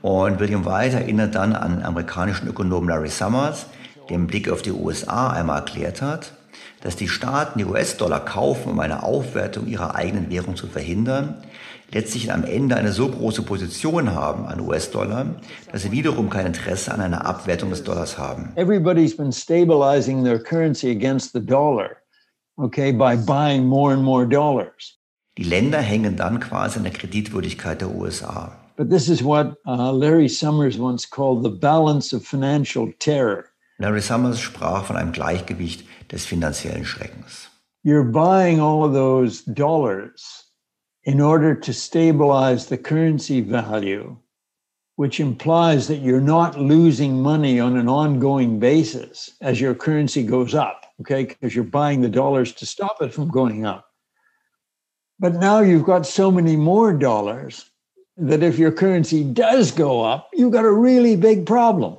Und William White erinnert dann an den amerikanischen Ökonomen Larry Summers, der im Blick auf die USA einmal erklärt hat, dass die Staaten die US-Dollar kaufen, um eine Aufwertung ihrer eigenen Währung zu verhindern, letztlich am Ende eine so große Position haben an US-Dollar, dass sie wiederum kein Interesse an einer Abwertung des Dollars haben. Everybody's been stabilizing their currency against the dollar, okay, by buying more and more dollars. Die Länder hängen dann quasi an der Kreditwürdigkeit der USA. But this is what uh, Larry Summers once called the balance of financial terror. Larry Summers sprach von einem Gleichgewicht des finanziellen Schreckens. You're buying all of those dollars in order to stabilize the currency value, which implies that you're not losing money on an ongoing basis as your currency goes up, okay, because you're buying the dollars to stop it from going up. But now you've got so many more dollars that if your currency does go up, you've got a really big problem.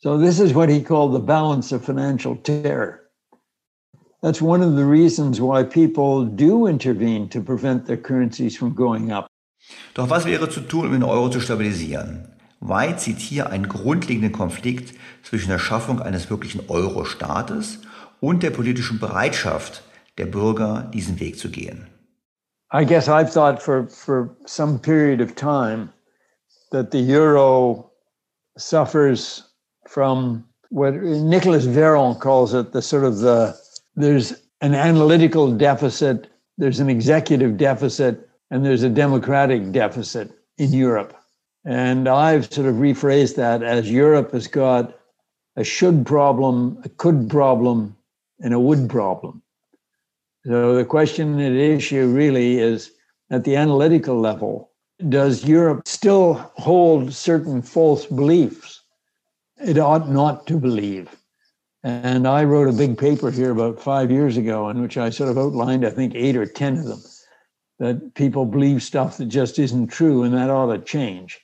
So, this is what he called the balance of financial terror. That's one of the reasons why people do intervene to prevent their currencies from going up. Doch was wäre zu tun, um den Euro zu stabilisieren? White sieht hier einen grundlegenden Konflikt zwischen der Schaffung eines wirklichen Euro-Staates und der politischen Bereitschaft der Bürger, diesen Weg zu gehen. I guess I've thought for, for some period of time that the euro suffers from what Nicholas Veron calls it the sort of the there's an analytical deficit, there's an executive deficit, and there's a democratic deficit in Europe. And I've sort of rephrased that as Europe has got a should problem, a could problem, and a would problem. So the question at issue really is at the analytical level, does Europe still hold certain false beliefs it ought not to believe? And I wrote a big paper here about five years ago in which I sort of outlined, I think, eight or 10 of them, that people believe stuff that just isn't true and that ought to change.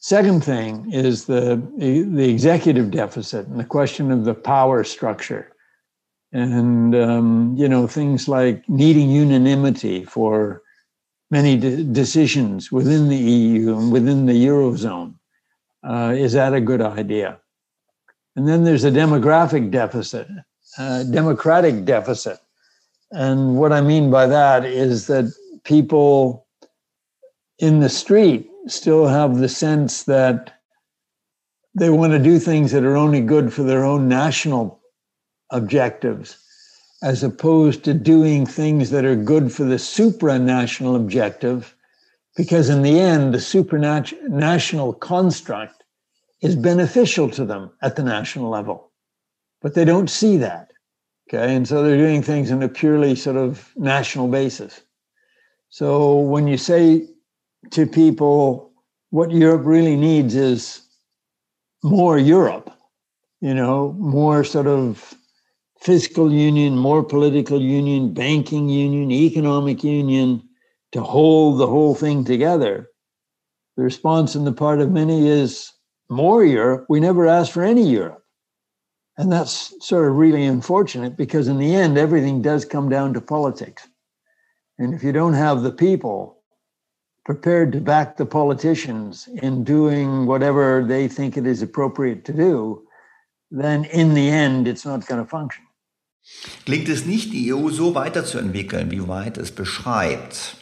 Second thing is the, the executive deficit and the question of the power structure and um, you know things like needing unanimity for many de- decisions within the EU and within the eurozone. Uh, is that a good idea? And then there's a demographic deficit, uh, democratic deficit, and what I mean by that is that people in the street still have the sense that they want to do things that are only good for their own national objectives as opposed to doing things that are good for the supranational objective because in the end the supranational construct is beneficial to them at the national level. But they don't see that okay? And so they're doing things on a purely sort of national basis. So when you say to people what europe really needs is more europe you know more sort of fiscal union, more political union, banking union, economic union to hold the whole thing together. The response on the part of many is more Europe. We never asked for any Europe. And that's sort of really unfortunate because, in the end, everything does come down to politics. And if you don't have the people prepared to back the politicians in doing whatever they think it is appropriate to do, then in the end, it's not going to function. Klingt es nicht, die EU so weiterzuentwickeln, wie White es beschreibt,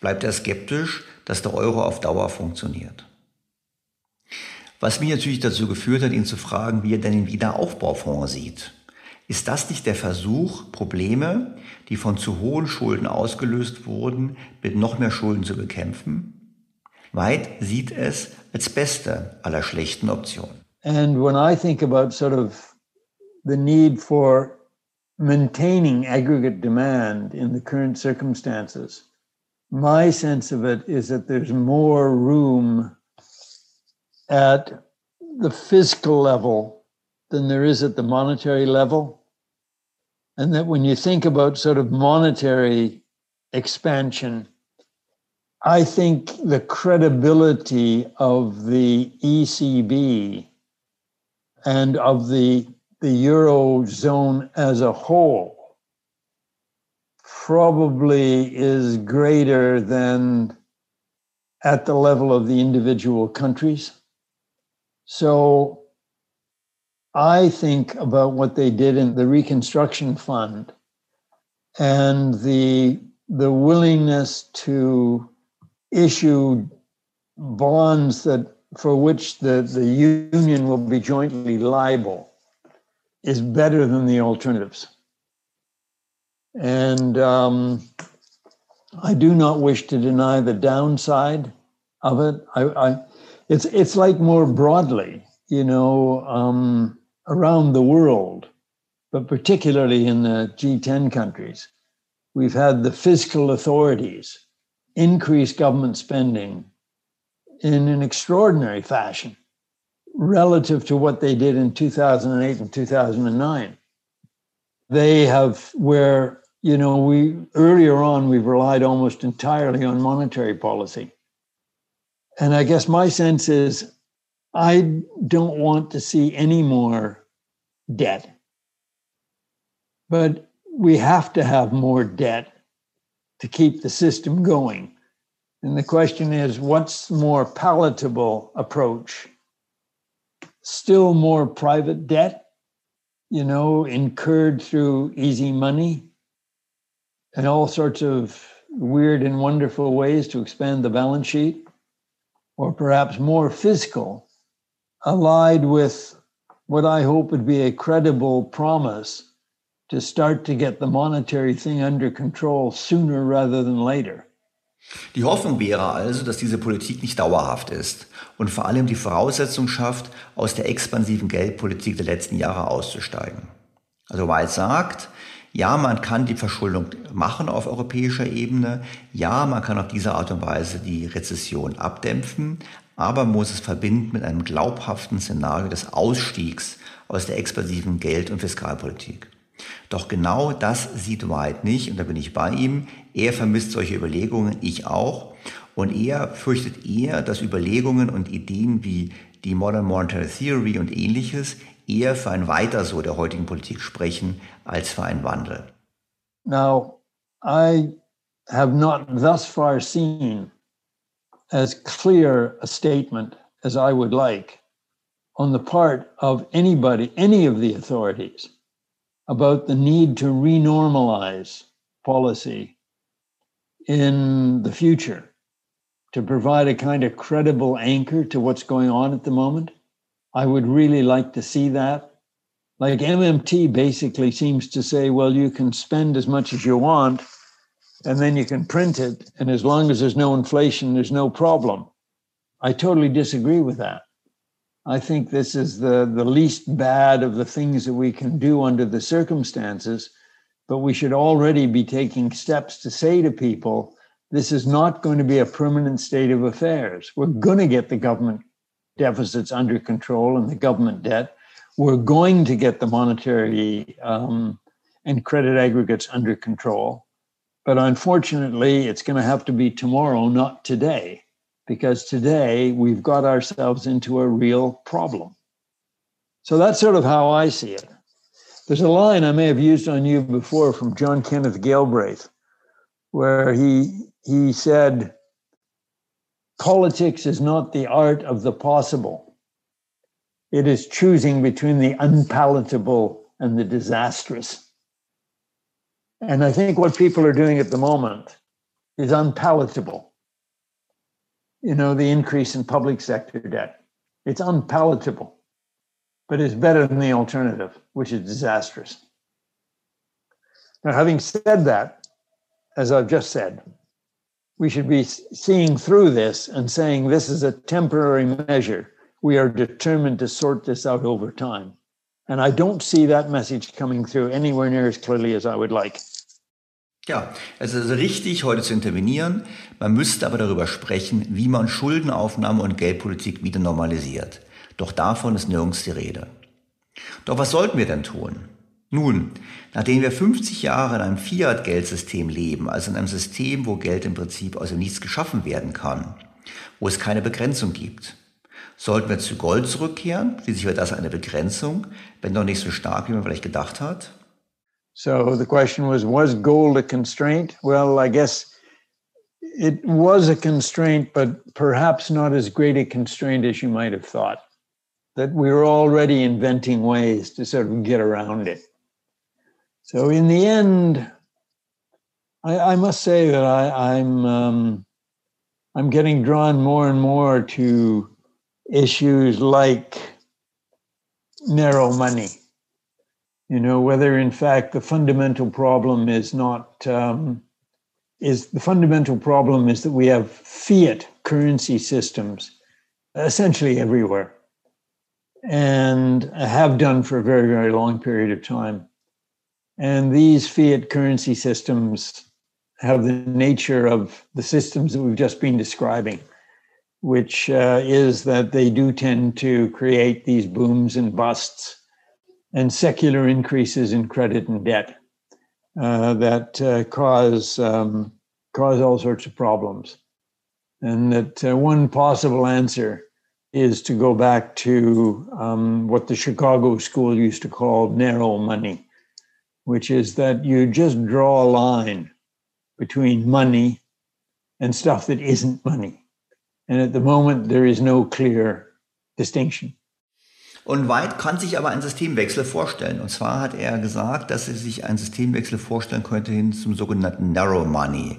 bleibt er skeptisch, dass der Euro auf Dauer funktioniert. Was mich natürlich dazu geführt hat, ihn zu fragen, wie er denn den Wiederaufbaufonds sieht. Ist das nicht der Versuch, Probleme, die von zu hohen Schulden ausgelöst wurden, mit noch mehr Schulden zu bekämpfen? White sieht es als beste aller schlechten Optionen. And when I think about sort of the need for maintaining aggregate demand in the current circumstances, my sense of it is that there's more room at the fiscal level than there is at the monetary level. And that when you think about sort of monetary expansion, I think the credibility of the ECB and of the the Eurozone as a whole probably is greater than at the level of the individual countries. So I think about what they did in the Reconstruction Fund and the, the willingness to issue bonds that for which the, the union will be jointly liable is better than the alternatives. And um, I do not wish to deny the downside of it. I, I, it's it's like more broadly, you know, um, around the world, but particularly in the G10 countries, we've had the fiscal authorities increase government spending in an extraordinary fashion relative to what they did in 2008 and 2009. They have, where, you know, we earlier on, we've relied almost entirely on monetary policy. And I guess my sense is I don't want to see any more debt. But we have to have more debt to keep the system going. And the question is what's more palatable approach? Still more private debt, you know, incurred through easy money and all sorts of weird and wonderful ways to expand the balance sheet, or perhaps more fiscal, allied with what I hope would be a credible promise to start to get the monetary thing under control sooner rather than later. Die Hoffnung wäre also, dass diese Politik nicht dauerhaft ist und vor allem die Voraussetzung schafft, aus der expansiven Geldpolitik der letzten Jahre auszusteigen. Also White sagt, ja, man kann die Verschuldung machen auf europäischer Ebene, ja, man kann auf diese Art und Weise die Rezession abdämpfen, aber man muss es verbinden mit einem glaubhaften Szenario des Ausstiegs aus der expansiven Geld- und Fiskalpolitik. Doch genau das sieht White nicht und da bin ich bei ihm. Er vermisst solche Überlegungen, ich auch. Und er fürchtet eher, dass Überlegungen und Ideen wie die Modern Monetary Theory und ähnliches eher für ein Weiter so der heutigen Politik sprechen als für einen Wandel. Now, I have not thus far seen as clear a statement as I would like on the part of anybody, any of the authorities about the need to renormalize policy in the future to provide a kind of credible anchor to what's going on at the moment. I would really like to see that. Like MMT basically seems to say, well, you can spend as much as you want and then you can print it. And as long as there's no inflation, there's no problem. I totally disagree with that. I think this is the, the least bad of the things that we can do under the circumstances. But we should already be taking steps to say to people, this is not going to be a permanent state of affairs. We're going to get the government deficits under control and the government debt. We're going to get the monetary um, and credit aggregates under control. But unfortunately, it's going to have to be tomorrow, not today because today we've got ourselves into a real problem. So that's sort of how I see it. There's a line I may have used on you before from John Kenneth Galbraith, where he he said, politics is not the art of the possible. It is choosing between the unpalatable and the disastrous. And I think what people are doing at the moment is unpalatable you know, the increase in public sector debt. It's unpalatable, but it's better than the alternative, which is disastrous. Now, having said that, as I've just said, we should be seeing through this and saying this is a temporary measure. We are determined to sort this out over time. And I don't see that message coming through anywhere near as clearly as I would like. Ja, es ist richtig, heute zu intervenieren. Man müsste aber darüber sprechen, wie man Schuldenaufnahme und Geldpolitik wieder normalisiert. Doch davon ist nirgends die Rede. Doch was sollten wir denn tun? Nun, nachdem wir 50 Jahre in einem Fiat-Geldsystem leben, also in einem System, wo Geld im Prinzip aus dem Nichts geschaffen werden kann, wo es keine Begrenzung gibt, sollten wir zu Gold zurückkehren? Schließlich wäre das eine Begrenzung, wenn doch nicht so stark, wie man vielleicht gedacht hat. So the question was Was gold a constraint? Well, I guess it was a constraint, but perhaps not as great a constraint as you might have thought. That we were already inventing ways to sort of get around it. So in the end, I, I must say that I, I'm um, I'm getting drawn more and more to issues like narrow money. You know whether in fact the fundamental problem is not um, is the fundamental problem is that we have fiat currency systems essentially everywhere and have done for a very very long period of time and these fiat currency systems have the nature of the systems that we've just been describing which uh, is that they do tend to create these booms and busts and secular increases in credit and debt uh, that uh, cause um, cause all sorts of problems, and that uh, one possible answer is to go back to um, what the Chicago School used to call narrow money, which is that you just draw a line between money and stuff that isn't money. And at the moment, there is no clear distinction. Und White kann sich aber einen Systemwechsel vorstellen. Und zwar hat er gesagt, dass er sich einen Systemwechsel vorstellen könnte hin zum sogenannten Narrow Money.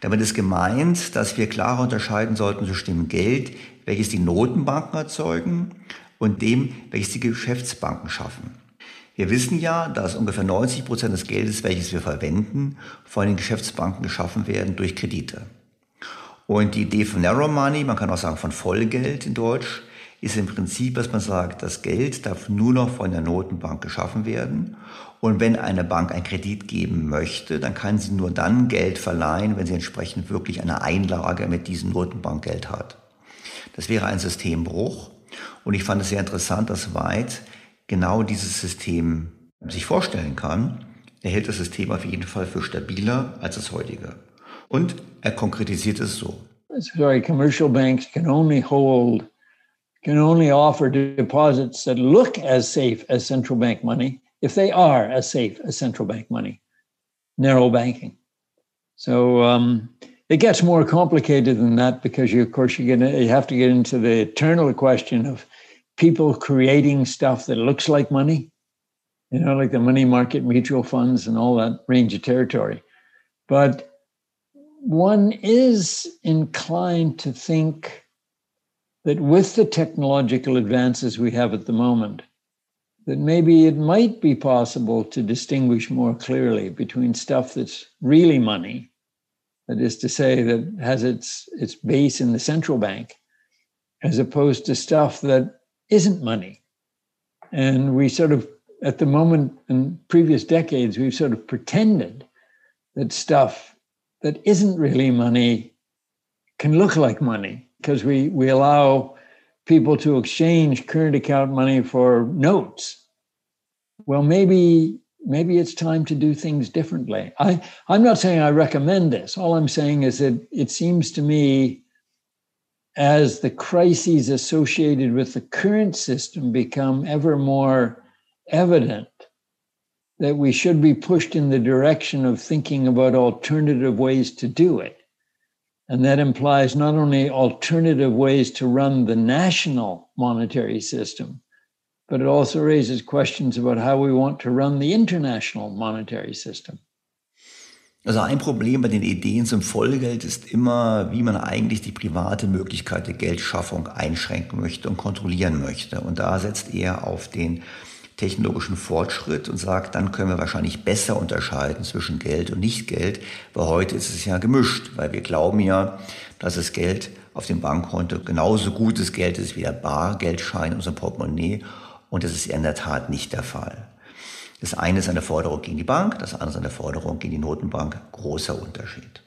Damit ist gemeint, dass wir klarer unterscheiden sollten zwischen dem Geld, welches die Notenbanken erzeugen, und dem, welches die Geschäftsbanken schaffen. Wir wissen ja, dass ungefähr 90 Prozent des Geldes, welches wir verwenden, von den Geschäftsbanken geschaffen werden durch Kredite. Und die Idee von Narrow Money, man kann auch sagen von Vollgeld in Deutsch, ist im Prinzip, dass man sagt, das Geld darf nur noch von der Notenbank geschaffen werden. Und wenn eine Bank einen Kredit geben möchte, dann kann sie nur dann Geld verleihen, wenn sie entsprechend wirklich eine Einlage mit diesem Notenbankgeld hat. Das wäre ein Systembruch. Und ich fand es sehr interessant, dass White genau dieses System sich vorstellen kann. Er hält das System auf jeden Fall für stabiler als das heutige. Und er konkretisiert es so. Sorry, commercial banks can only hold can only offer deposits that look as safe as central bank money if they are as safe as central bank money, narrow banking. So um, it gets more complicated than that because you, of course, you, get, you have to get into the eternal question of people creating stuff that looks like money, you know, like the money market mutual funds and all that range of territory. But one is inclined to think that with the technological advances we have at the moment, that maybe it might be possible to distinguish more clearly between stuff that's really money, that is to say, that has its, its base in the central bank, as opposed to stuff that isn't money. And we sort of, at the moment in previous decades, we've sort of pretended that stuff that isn't really money can look like money because we, we allow people to exchange current account money for notes. Well, maybe maybe it's time to do things differently. I, I'm not saying I recommend this. All I'm saying is that it seems to me as the crises associated with the current system become ever more evident, that we should be pushed in the direction of thinking about alternative ways to do it. And that implies not only alternative ways to run the national monetary system, but it also raises questions about how we want to run the international monetary system. Also ein Problem bei den Ideen zum Vollgeld ist immer, wie man eigentlich die private Möglichkeit der Geldschaffung einschränken möchte und kontrollieren möchte. Und da setzt er auf den technologischen Fortschritt und sagt, dann können wir wahrscheinlich besser unterscheiden zwischen Geld und Nichtgeld, weil heute ist es ja gemischt, weil wir glauben ja, dass das Geld auf dem Bankkonto genauso gutes Geld ist wie der Bargeldschein in unserem Portemonnaie und das ist in der Tat nicht der Fall. Das eine ist eine Forderung gegen die Bank, das andere ist eine Forderung gegen die Notenbank. Großer Unterschied.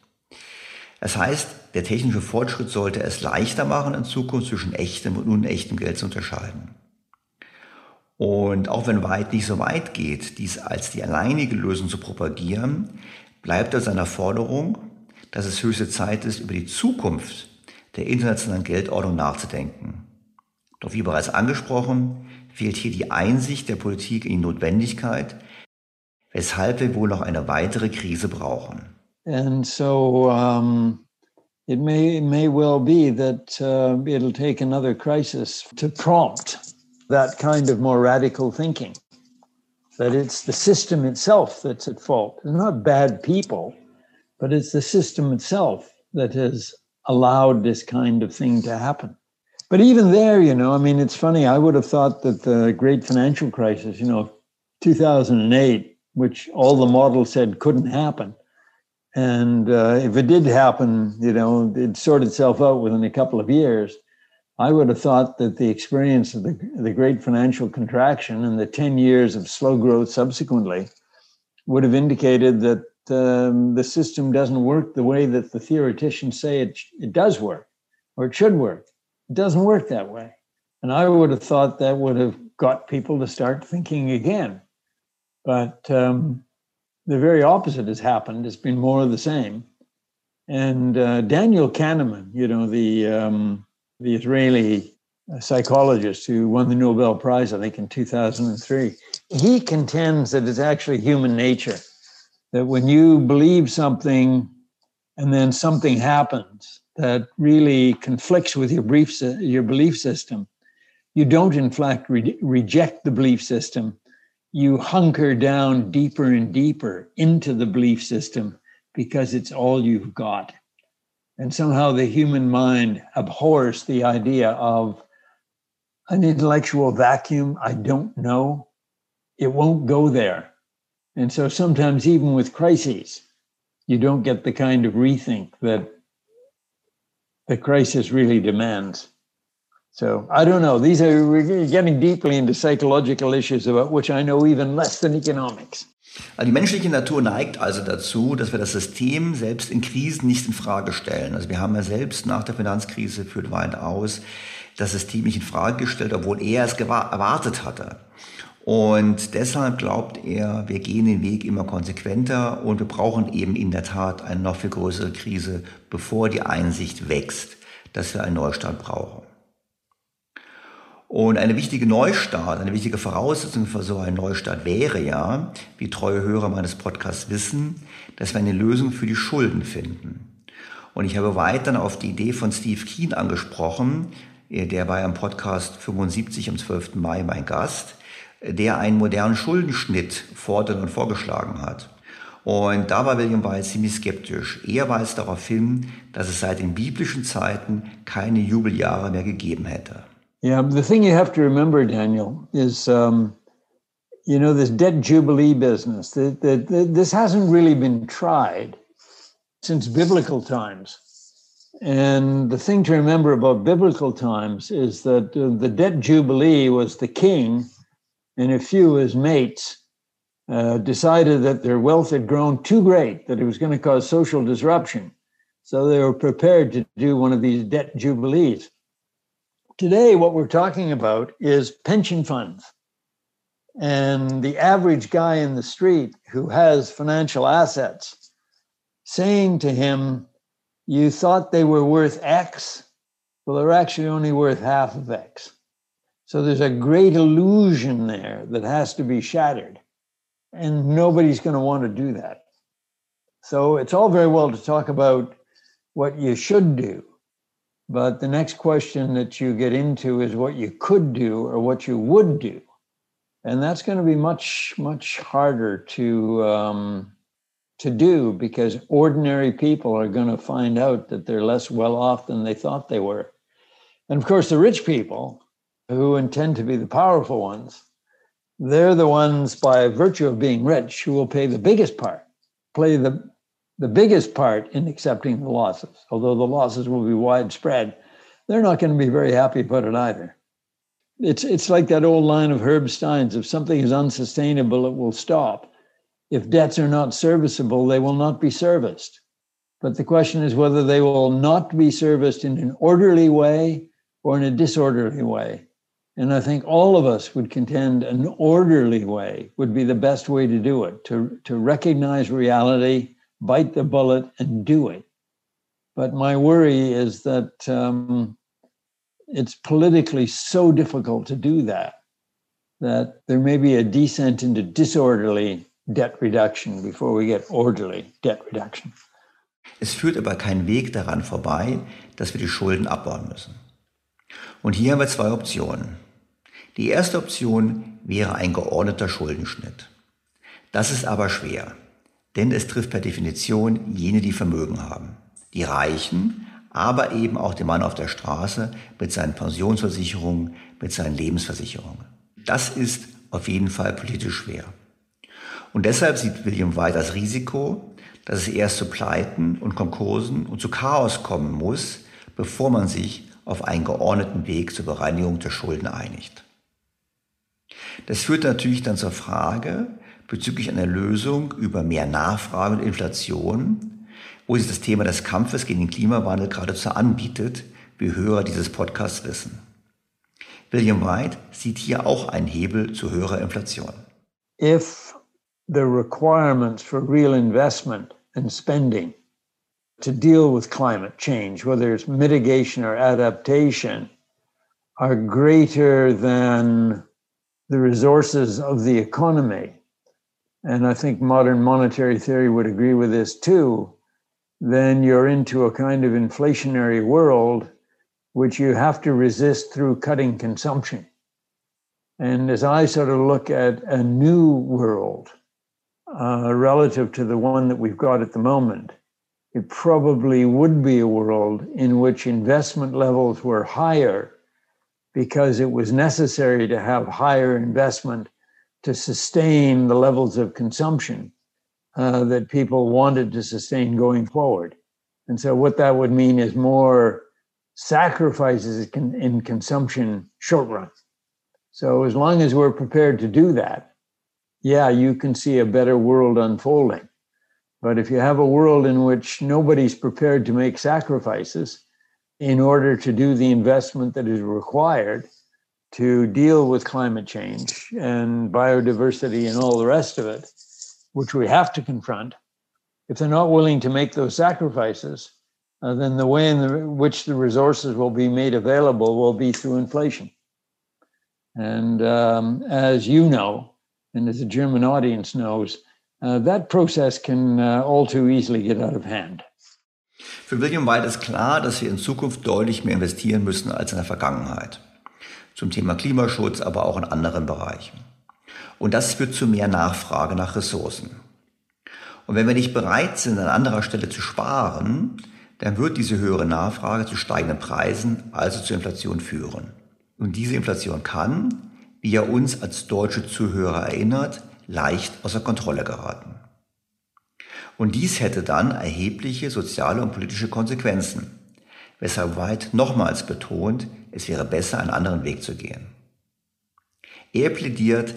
Das heißt, der technische Fortschritt sollte es leichter machen, in Zukunft zwischen echtem und unechtem Geld zu unterscheiden. Und auch wenn White nicht so weit geht, dies als die alleinige Lösung zu propagieren, bleibt er seiner Forderung, dass es höchste Zeit ist, über die Zukunft der internationalen Geldordnung nachzudenken. Doch wie bereits angesprochen, fehlt hier die Einsicht der Politik in die Notwendigkeit, weshalb wir wohl noch eine weitere Krise brauchen. And so um, it may, may well be that uh, it'll take another crisis to prompt that kind of more radical thinking that it's the system itself that's at fault. It's not bad people, but it's the system itself that has allowed this kind of thing to happen. But even there, you know, I mean, it's funny. I would have thought that the great financial crisis, you know, 2008, which all the models said couldn't happen. And uh, if it did happen, you know, it'd sort itself out within a couple of years. I would have thought that the experience of the, the great financial contraction and the 10 years of slow growth subsequently would have indicated that um, the system doesn't work the way that the theoreticians say it, it does work. or it should work. It doesn't work that way. And I would have thought that would have got people to start thinking again. But um, the very opposite has happened. It's been more of the same. And uh, Daniel Kahneman, you know, the um, the Israeli psychologist who won the Nobel Prize, I think, in 2003, he contends that it's actually human nature that when you believe something and then something happens that really conflicts with your brief your belief system, you don't in fact re- reject the belief system. You hunker down deeper and deeper into the belief system because it's all you've got. And somehow the human mind abhors the idea of an intellectual vacuum. I don't know. It won't go there. And so sometimes, even with crises, you don't get the kind of rethink that the crisis really demands. So I don't know. These are we're getting deeply into psychological issues about which I know even less than economics. Also die menschliche Natur neigt also dazu, dass wir das System selbst in Krisen nicht in Frage stellen. Also wir haben ja selbst nach der Finanzkrise führt weit aus das System nicht in Frage gestellt, obwohl er es erwartet hatte. Und deshalb glaubt er, wir gehen den Weg immer konsequenter und wir brauchen eben in der Tat eine noch viel größere Krise, bevor die Einsicht wächst, dass wir einen Neustart brauchen. Und eine wichtige Neustart, eine wichtige Voraussetzung für so einen Neustart wäre ja, wie treue Hörer meines Podcasts wissen, dass wir eine Lösung für die Schulden finden. Und ich habe weiter auf die Idee von Steve Keen angesprochen, der war ja im Podcast 75 am 12. Mai mein Gast, der einen modernen Schuldenschnitt fordert und vorgeschlagen hat. Und da war William White ziemlich skeptisch. Er weist darauf hin, dass es seit den biblischen Zeiten keine Jubeljahre mehr gegeben hätte. Yeah, the thing you have to remember, Daniel, is um, you know this debt jubilee business. The, the, the, this hasn't really been tried since biblical times. And the thing to remember about biblical times is that uh, the debt jubilee was the king and a few his mates uh, decided that their wealth had grown too great, that it was going to cause social disruption. So they were prepared to do one of these debt jubilees. Today, what we're talking about is pension funds. And the average guy in the street who has financial assets saying to him, You thought they were worth X? Well, they're actually only worth half of X. So there's a great illusion there that has to be shattered. And nobody's going to want to do that. So it's all very well to talk about what you should do. But the next question that you get into is what you could do or what you would do. And that's going to be much, much harder to, um, to do because ordinary people are going to find out that they're less well off than they thought they were. And of course, the rich people who intend to be the powerful ones, they're the ones by virtue of being rich who will pay the biggest part, play the, the biggest part in accepting the losses. Although the losses will be widespread, they're not going to be very happy about it either. It's, it's like that old line of Herb Stein's if something is unsustainable, it will stop. If debts are not serviceable, they will not be serviced. But the question is whether they will not be serviced in an orderly way or in a disorderly way. And I think all of us would contend an orderly way would be the best way to do it, to, to recognize reality, bite the bullet, and do it. But my worry is that um, it's politically so difficult to do that, that there may be a descent into disorderly debt reduction before we get orderly debt reduction. Es führt aber kein Weg daran vorbei, dass wir die Schulden abbauen müssen. Und hier haben wir zwei Optionen. Die erste Option wäre ein geordneter Schuldenschnitt. Das ist aber schwer, denn es trifft per Definition jene, die Vermögen haben. Die Reichen, aber eben auch den Mann auf der Straße mit seinen Pensionsversicherungen, mit seinen Lebensversicherungen. Das ist auf jeden Fall politisch schwer. Und deshalb sieht William White das Risiko, dass es erst zu Pleiten und Konkursen und zu Chaos kommen muss, bevor man sich auf einen geordneten Weg zur Bereinigung der Schulden einigt. Das führt natürlich dann zur Frage bezüglich einer Lösung über mehr Nachfrage und Inflation, wo sich das Thema des Kampfes gegen den Klimawandel geradezu anbietet, wie Hörer dieses Podcasts wissen. William White sieht hier auch einen Hebel zu höherer Inflation. If the requirements for real investment and spending to deal with climate change, whether it's mitigation or adaptation, are greater than the resources of the economy, and I think modern monetary theory would agree with this too, then you're into a kind of inflationary world which you have to resist through cutting consumption. And as I sort of look at a new world uh, relative to the one that we've got at the moment, it probably would be a world in which investment levels were higher because it was necessary to have higher investment to sustain the levels of consumption uh, that people wanted to sustain going forward. And so, what that would mean is more sacrifices in consumption short run. So, as long as we're prepared to do that, yeah, you can see a better world unfolding. But if you have a world in which nobody's prepared to make sacrifices in order to do the investment that is required, to deal with climate change and biodiversity and all the rest of it, which we have to confront, if they're not willing to make those sacrifices, uh, then the way in the, which the resources will be made available will be through inflation. And um, as you know, and as the German audience knows, uh, that process can uh, all too easily get out of hand. Für William White ist klar, dass wir in Zukunft deutlich mehr investieren müssen als in der Vergangenheit. zum Thema Klimaschutz, aber auch in anderen Bereichen. Und das führt zu mehr Nachfrage nach Ressourcen. Und wenn wir nicht bereit sind, an anderer Stelle zu sparen, dann wird diese höhere Nachfrage zu steigenden Preisen, also zu Inflation führen. Und diese Inflation kann, wie er uns als deutsche Zuhörer erinnert, leicht außer Kontrolle geraten. Und dies hätte dann erhebliche soziale und politische Konsequenzen, weshalb White nochmals betont, es wäre besser, einen anderen Weg zu gehen. Er plädiert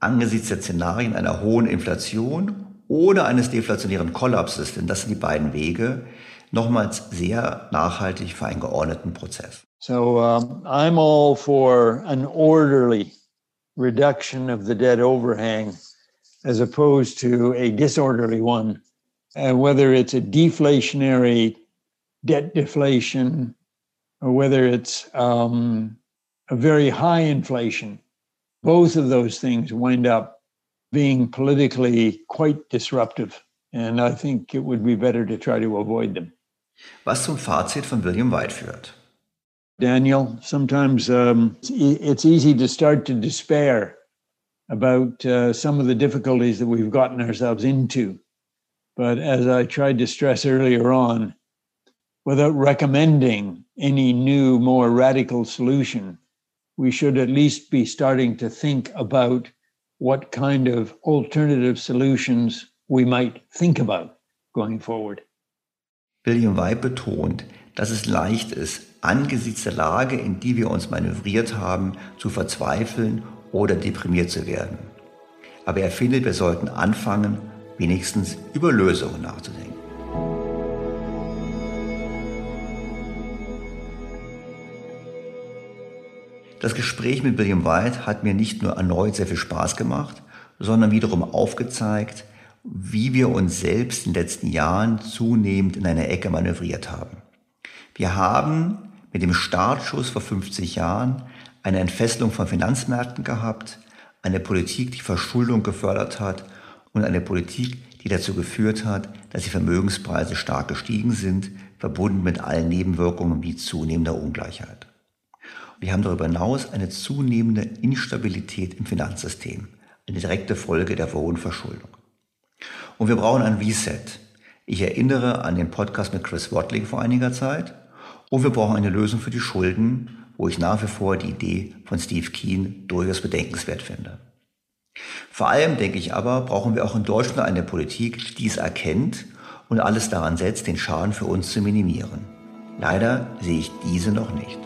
angesichts der Szenarien einer hohen Inflation oder eines deflationären Kollapses, denn das sind die beiden Wege, nochmals sehr nachhaltig für einen geordneten Prozess. So um, I'm all for an orderly reduction of the debt overhang as opposed to a disorderly one, uh, whether it's a deflationary debt deflation or whether it's um, a very high inflation, both of those things wind up being politically quite disruptive. And I think it would be better to try to avoid them. Was zum Fazit von William White führt. Daniel, sometimes um, it's easy to start to despair about uh, some of the difficulties that we've gotten ourselves into. But as I tried to stress earlier on, without recommending any new, more radical solution, we should at least be starting to think about what kind of alternative solutions we might think about going forward. William White betont, dass es leicht ist, angesichts der Lage, in die wir uns manövriert haben, zu verzweifeln oder deprimiert zu werden. Aber er findet, wir sollten anfangen, wenigstens über Lösungen nachzudenken. Das Gespräch mit William White hat mir nicht nur erneut sehr viel Spaß gemacht, sondern wiederum aufgezeigt, wie wir uns selbst in den letzten Jahren zunehmend in eine Ecke manövriert haben. Wir haben mit dem Startschuss vor 50 Jahren eine Entfesselung von Finanzmärkten gehabt, eine Politik, die Verschuldung gefördert hat und eine Politik, die dazu geführt hat, dass die Vermögenspreise stark gestiegen sind, verbunden mit allen Nebenwirkungen wie zunehmender Ungleichheit. Wir haben darüber hinaus eine zunehmende Instabilität im Finanzsystem, eine direkte Folge der hohen Verschuldung. Und wir brauchen ein Reset. Ich erinnere an den Podcast mit Chris Watling vor einiger Zeit. Und wir brauchen eine Lösung für die Schulden, wo ich nach wie vor die Idee von Steve Keen durchaus bedenkenswert finde. Vor allem, denke ich aber, brauchen wir auch in Deutschland eine Politik, die es erkennt und alles daran setzt, den Schaden für uns zu minimieren. Leider sehe ich diese noch nicht.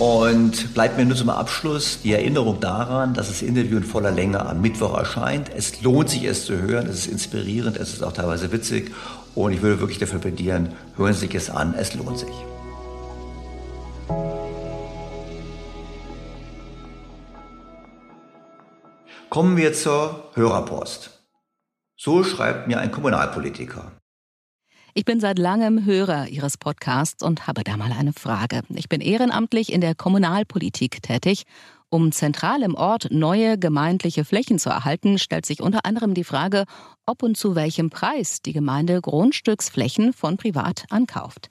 Und bleibt mir nur zum Abschluss die Erinnerung daran, dass das Interview in voller Länge am Mittwoch erscheint. Es lohnt sich, es zu hören. Es ist inspirierend, es ist auch teilweise witzig. Und ich würde wirklich dafür plädieren, hören Sie sich es an. Es lohnt sich. Kommen wir zur Hörerpost. So schreibt mir ein Kommunalpolitiker. Ich bin seit langem Hörer Ihres Podcasts und habe da mal eine Frage. Ich bin ehrenamtlich in der Kommunalpolitik tätig. Um zentral im Ort neue gemeindliche Flächen zu erhalten, stellt sich unter anderem die Frage, ob und zu welchem Preis die Gemeinde Grundstücksflächen von privat ankauft.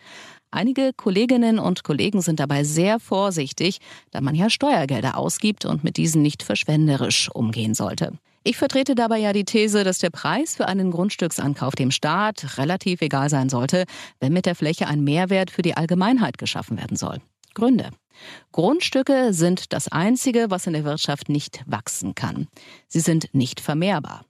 Einige Kolleginnen und Kollegen sind dabei sehr vorsichtig, da man ja Steuergelder ausgibt und mit diesen nicht verschwenderisch umgehen sollte. Ich vertrete dabei ja die These, dass der Preis für einen Grundstücksankauf dem Staat relativ egal sein sollte, wenn mit der Fläche ein Mehrwert für die Allgemeinheit geschaffen werden soll. Gründe. Grundstücke sind das Einzige, was in der Wirtschaft nicht wachsen kann. Sie sind nicht vermehrbar.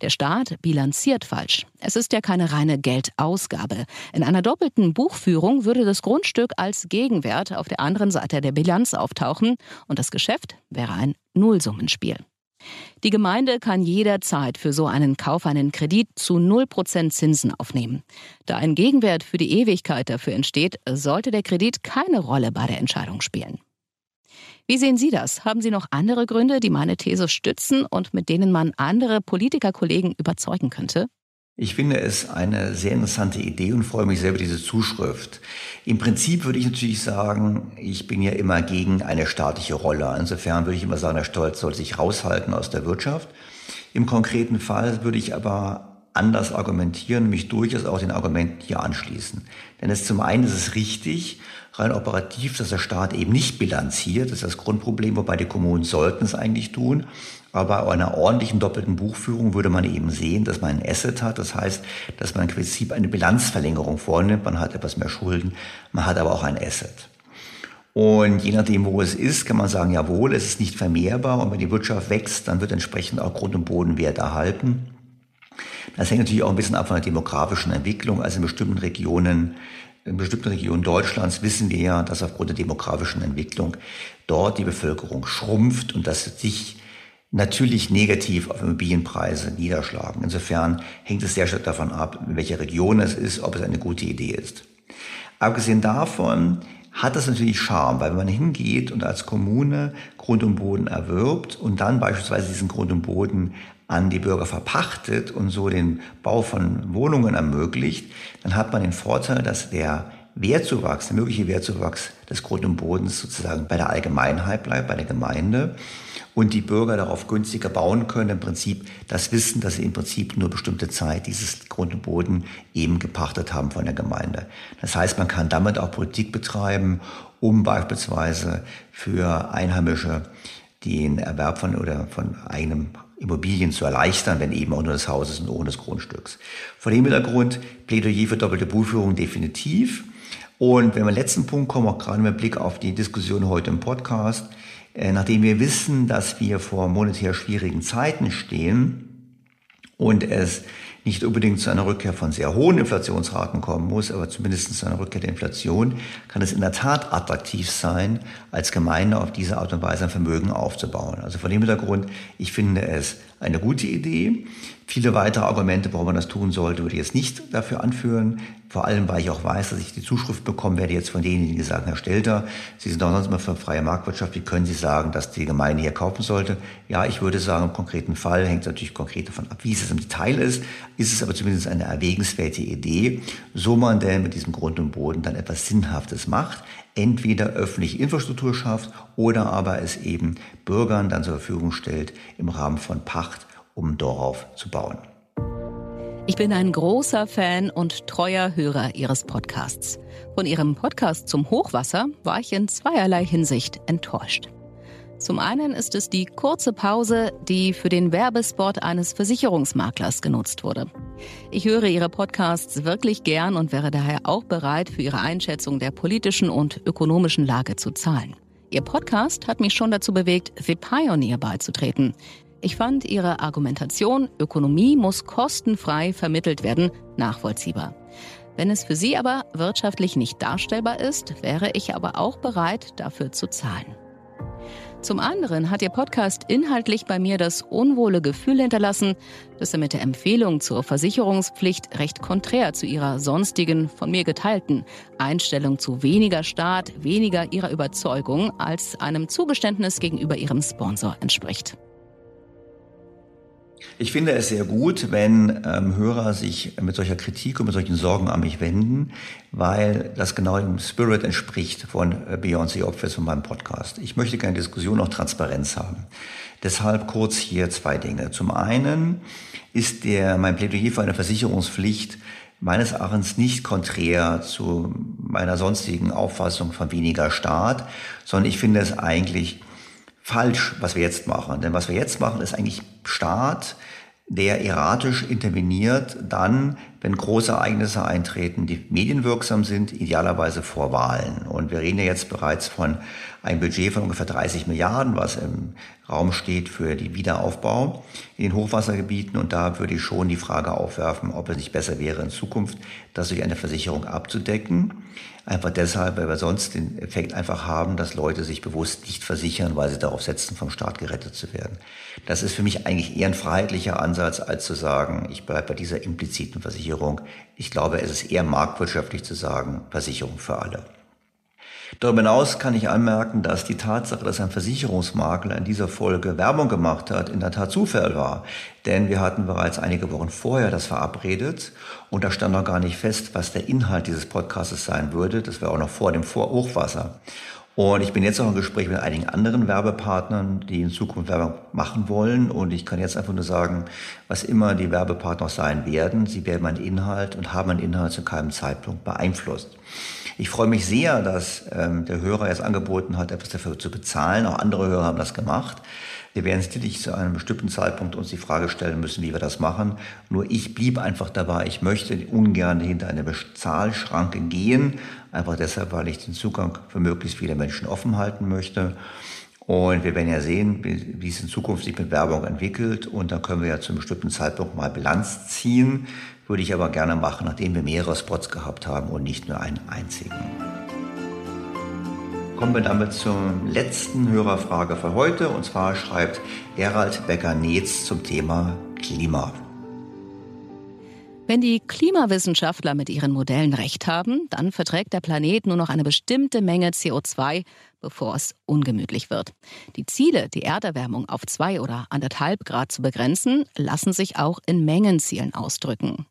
Der Staat bilanziert falsch. Es ist ja keine reine Geldausgabe. In einer doppelten Buchführung würde das Grundstück als Gegenwert auf der anderen Seite der Bilanz auftauchen und das Geschäft wäre ein Nullsummenspiel. Die Gemeinde kann jederzeit für so einen Kauf einen Kredit zu 0% Zinsen aufnehmen. Da ein Gegenwert für die Ewigkeit dafür entsteht, sollte der Kredit keine Rolle bei der Entscheidung spielen. Wie sehen Sie das? Haben Sie noch andere Gründe, die meine These stützen und mit denen man andere Politikerkollegen überzeugen könnte? Ich finde es eine sehr interessante Idee und freue mich sehr über diese Zuschrift. Im Prinzip würde ich natürlich sagen, ich bin ja immer gegen eine staatliche Rolle. Insofern würde ich immer sagen, der Stolz soll sich raushalten aus der Wirtschaft. Im konkreten Fall würde ich aber anders argumentieren, mich durchaus auch den Argumenten hier anschließen. Denn es zum einen ist es richtig, rein operativ, dass der Staat eben nicht bilanziert. Das ist das Grundproblem, wobei die Kommunen sollten es eigentlich tun. Aber bei einer ordentlichen doppelten Buchführung würde man eben sehen, dass man ein Asset hat. Das heißt, dass man im Prinzip eine Bilanzverlängerung vornimmt. Man hat etwas mehr Schulden, man hat aber auch ein Asset. Und je nachdem, wo es ist, kann man sagen, jawohl, es ist nicht vermehrbar. Und wenn die Wirtschaft wächst, dann wird entsprechend auch Grund- und Bodenwert erhalten. Das hängt natürlich auch ein bisschen ab von der demografischen Entwicklung. Also in bestimmten Regionen in bestimmten Regionen Deutschlands wissen wir ja, dass aufgrund der demografischen Entwicklung dort die Bevölkerung schrumpft und dass sich natürlich negativ auf Immobilienpreise niederschlagen. Insofern hängt es sehr stark davon ab, in welcher Region es ist, ob es eine gute Idee ist. Abgesehen davon hat das natürlich Charme, weil wenn man hingeht und als Kommune Grund und Boden erwirbt und dann beispielsweise diesen Grund und Boden an die Bürger verpachtet und so den Bau von Wohnungen ermöglicht, dann hat man den Vorteil, dass der Wertzuwachs, der mögliche Wertzuwachs des Grund und Bodens sozusagen bei der Allgemeinheit bleibt, bei der Gemeinde und die Bürger darauf günstiger bauen können. Im Prinzip das Wissen, dass sie im Prinzip nur bestimmte Zeit dieses Grund und Boden eben gepachtet haben von der Gemeinde. Das heißt, man kann damit auch Politik betreiben, um beispielsweise für Einheimische den Erwerb von oder von einem Immobilien zu erleichtern, wenn eben auch nur des Hauses und ohne des Grundstücks. Vor dem Hintergrund Plädoyer für doppelte Buchführung definitiv. Und wenn wir letzten Punkt kommen, auch gerade mit Blick auf die Diskussion heute im Podcast, äh, nachdem wir wissen, dass wir vor monetär schwierigen Zeiten stehen und es nicht unbedingt zu einer Rückkehr von sehr hohen Inflationsraten kommen muss, aber zumindest zu einer Rückkehr der Inflation, kann es in der Tat attraktiv sein, als Gemeinde auf diese Art und Weise ein Vermögen aufzubauen. Also von dem Hintergrund, ich finde es eine gute Idee. Viele weitere Argumente, warum man das tun sollte, würde ich jetzt nicht dafür anführen. Vor allem, weil ich auch weiß, dass ich die Zuschrift bekommen werde jetzt von denjenigen, die sagen, Herr Stelter, Sie sind doch sonst mal für freie Marktwirtschaft. Wie können Sie sagen, dass die Gemeinde hier kaufen sollte? Ja, ich würde sagen, im konkreten Fall hängt es natürlich konkret davon ab, wie es im Detail ist. Ist es aber zumindest eine erwägenswerte Idee, so man denn mit diesem Grund und Boden dann etwas Sinnhaftes macht entweder öffentliche Infrastruktur schafft oder aber es eben Bürgern dann zur Verfügung stellt im Rahmen von Pacht um darauf zu bauen. Ich bin ein großer Fan und treuer Hörer Ihres Podcasts. Von Ihrem Podcast zum Hochwasser war ich in zweierlei Hinsicht enttäuscht. Zum einen ist es die kurze Pause, die für den Werbespot eines Versicherungsmaklers genutzt wurde. Ich höre Ihre Podcasts wirklich gern und wäre daher auch bereit, für Ihre Einschätzung der politischen und ökonomischen Lage zu zahlen. Ihr Podcast hat mich schon dazu bewegt, The Pioneer beizutreten. Ich fand Ihre Argumentation, Ökonomie muss kostenfrei vermittelt werden, nachvollziehbar. Wenn es für Sie aber wirtschaftlich nicht darstellbar ist, wäre ich aber auch bereit, dafür zu zahlen. Zum anderen hat Ihr Podcast inhaltlich bei mir das unwohle Gefühl hinterlassen, dass er mit der Empfehlung zur Versicherungspflicht recht konträr zu Ihrer sonstigen, von mir geteilten Einstellung zu weniger Staat, weniger Ihrer Überzeugung als einem Zugeständnis gegenüber Ihrem Sponsor entspricht. Ich finde es sehr gut, wenn ähm, Hörer sich mit solcher Kritik und mit solchen Sorgen an mich wenden, weil das genau dem Spirit entspricht von äh, Beyoncé Opfers von meinem Podcast. Ich möchte keine Diskussion, auch Transparenz haben. Deshalb kurz hier zwei Dinge. Zum einen ist der, mein Plädoyer für eine Versicherungspflicht meines Erachtens nicht konträr zu meiner sonstigen Auffassung von weniger Staat, sondern ich finde es eigentlich falsch, was wir jetzt machen. Denn was wir jetzt machen, ist eigentlich Staat, der erratisch interveniert, dann, wenn große Ereignisse eintreten, die medienwirksam sind, idealerweise vor Wahlen. Und wir reden ja jetzt bereits von einem Budget von ungefähr 30 Milliarden, was im Raum steht für den Wiederaufbau in den Hochwassergebieten. Und da würde ich schon die Frage aufwerfen, ob es nicht besser wäre, in Zukunft das durch eine Versicherung abzudecken. Einfach deshalb, weil wir sonst den Effekt einfach haben, dass Leute sich bewusst nicht versichern, weil sie darauf setzen, vom Staat gerettet zu werden. Das ist für mich eigentlich eher ein freiheitlicher Ansatz, als zu sagen, ich bleibe bei dieser impliziten Versicherung. Ich glaube, es ist eher marktwirtschaftlich zu sagen, Versicherung für alle. Darüber hinaus kann ich anmerken, dass die Tatsache, dass ein Versicherungsmakler in dieser Folge Werbung gemacht hat, in der Tat Zufall war. Denn wir hatten bereits einige Wochen vorher das verabredet und da stand noch gar nicht fest, was der Inhalt dieses Podcasts sein würde. Das war auch noch vor dem Hochwasser. Und ich bin jetzt auch im Gespräch mit einigen anderen Werbepartnern, die in Zukunft Werbung machen wollen. Und ich kann jetzt einfach nur sagen, was immer die Werbepartner sein werden, sie werden meinen Inhalt und haben meinen Inhalt zu keinem Zeitpunkt beeinflusst. Ich freue mich sehr, dass ähm, der Hörer jetzt angeboten hat, etwas dafür zu bezahlen. Auch andere Hörer haben das gemacht. Wir werden sicherlich zu einem bestimmten Zeitpunkt uns die Frage stellen müssen, wie wir das machen. Nur ich blieb einfach dabei. Ich möchte ungern hinter eine Bezahlschranke gehen. Einfach deshalb, weil ich den Zugang für möglichst viele Menschen offen halten möchte. Und wir werden ja sehen, wie es in Zukunft sich mit Werbung entwickelt. Und da können wir ja zu einem bestimmten Zeitpunkt mal Bilanz ziehen. Würde ich aber gerne machen, nachdem wir mehrere Spots gehabt haben und nicht nur einen einzigen. Kommen wir damit zur letzten Hörerfrage für heute. Und zwar schreibt Gerald Becker-Netz zum Thema Klima. Wenn die Klimawissenschaftler mit ihren Modellen recht haben, dann verträgt der Planet nur noch eine bestimmte Menge CO2, bevor es ungemütlich wird. Die Ziele, die Erderwärmung auf zwei oder anderthalb Grad zu begrenzen, lassen sich auch in Mengenzielen ausdrücken.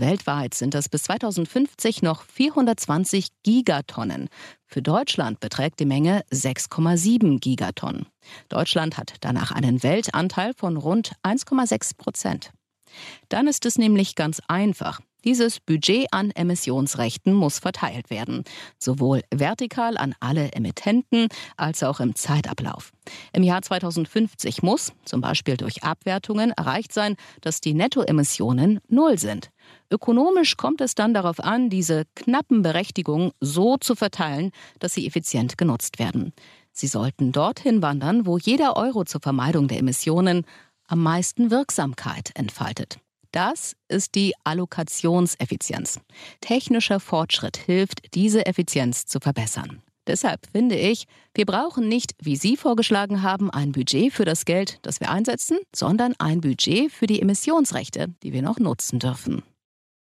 Weltweit sind es bis 2050 noch 420 Gigatonnen. Für Deutschland beträgt die Menge 6,7 Gigatonnen. Deutschland hat danach einen Weltanteil von rund 1,6 Prozent. Dann ist es nämlich ganz einfach. Dieses Budget an Emissionsrechten muss verteilt werden, sowohl vertikal an alle Emittenten als auch im Zeitablauf. Im Jahr 2050 muss, zum Beispiel durch Abwertungen, erreicht sein, dass die Nettoemissionen null sind. Ökonomisch kommt es dann darauf an, diese knappen Berechtigungen so zu verteilen, dass sie effizient genutzt werden. Sie sollten dorthin wandern, wo jeder Euro zur Vermeidung der Emissionen am meisten Wirksamkeit entfaltet. Das ist die Allokationseffizienz. Technischer Fortschritt hilft, diese Effizienz zu verbessern. Deshalb finde ich, wir brauchen nicht, wie Sie vorgeschlagen haben, ein Budget für das Geld, das wir einsetzen, sondern ein Budget für die Emissionsrechte, die wir noch nutzen dürfen.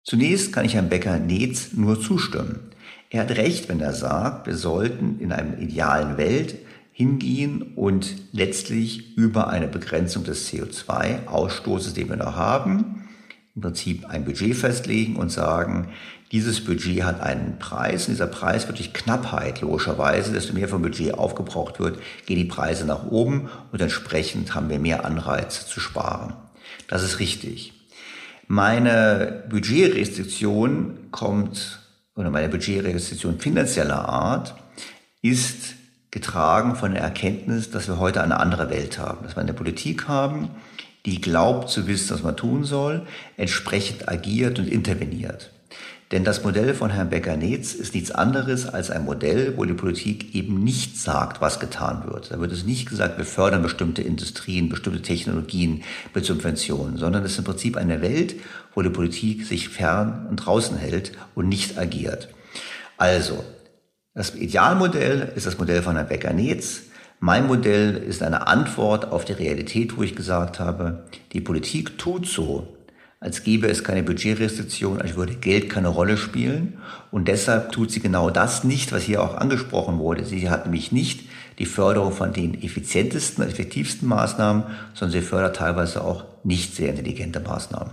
Zunächst kann ich Herrn Becker-Netz nur zustimmen. Er hat recht, wenn er sagt, wir sollten in einer idealen Welt hingehen und letztlich über eine Begrenzung des CO2-Ausstoßes, den wir noch haben, im Prinzip ein Budget festlegen und sagen, dieses Budget hat einen Preis und dieser Preis wird durch Knappheit logischerweise, desto mehr vom Budget aufgebraucht wird, gehen die Preise nach oben und entsprechend haben wir mehr Anreize zu sparen. Das ist richtig. Meine Budgetrestriktion kommt, oder meine Budgetrestriktion finanzieller Art ist getragen von der Erkenntnis, dass wir heute eine andere Welt haben, dass wir eine Politik haben, die glaubt zu wissen, was man tun soll, entsprechend agiert und interveniert. Denn das Modell von Herrn Becker-Netz ist nichts anderes als ein Modell, wo die Politik eben nicht sagt, was getan wird. Da wird es nicht gesagt, wir fördern bestimmte Industrien, bestimmte Technologien mit Subventionen, sondern es ist im Prinzip eine Welt, wo die Politik sich fern und draußen hält und nicht agiert. Also, das Idealmodell ist das Modell von Herrn Becker-Netz. Mein Modell ist eine Antwort auf die Realität, wo ich gesagt habe, die Politik tut so, als gäbe es keine Budgetrestriktion, als würde Geld keine Rolle spielen. Und deshalb tut sie genau das nicht, was hier auch angesprochen wurde. Sie hat nämlich nicht die Förderung von den effizientesten, effektivsten Maßnahmen, sondern sie fördert teilweise auch nicht sehr intelligente Maßnahmen.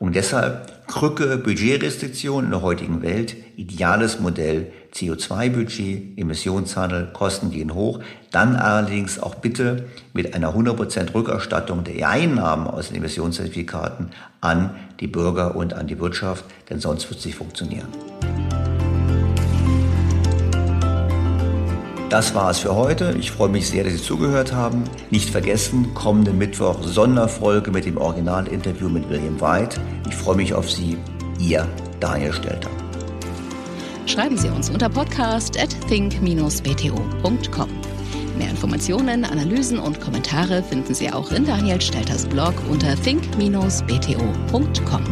Und deshalb Krücke Budgetrestriktion in der heutigen Welt, ideales Modell CO2-Budget, Emissionshandel, Kosten gehen hoch, dann allerdings auch bitte mit einer 100% Rückerstattung der Einnahmen aus den Emissionszertifikaten an die Bürger und an die Wirtschaft, denn sonst wird es nicht funktionieren. Das war es für heute. Ich freue mich sehr, dass Sie zugehört haben. Nicht vergessen, kommenden Mittwoch Sonderfolge mit dem Originalinterview mit William White. Ich freue mich auf Sie. Ihr Daniel Stelter. Schreiben Sie uns unter podcast at think-bto.com. Mehr Informationen, Analysen und Kommentare finden Sie auch in Daniel Stelters Blog unter think-bto.com.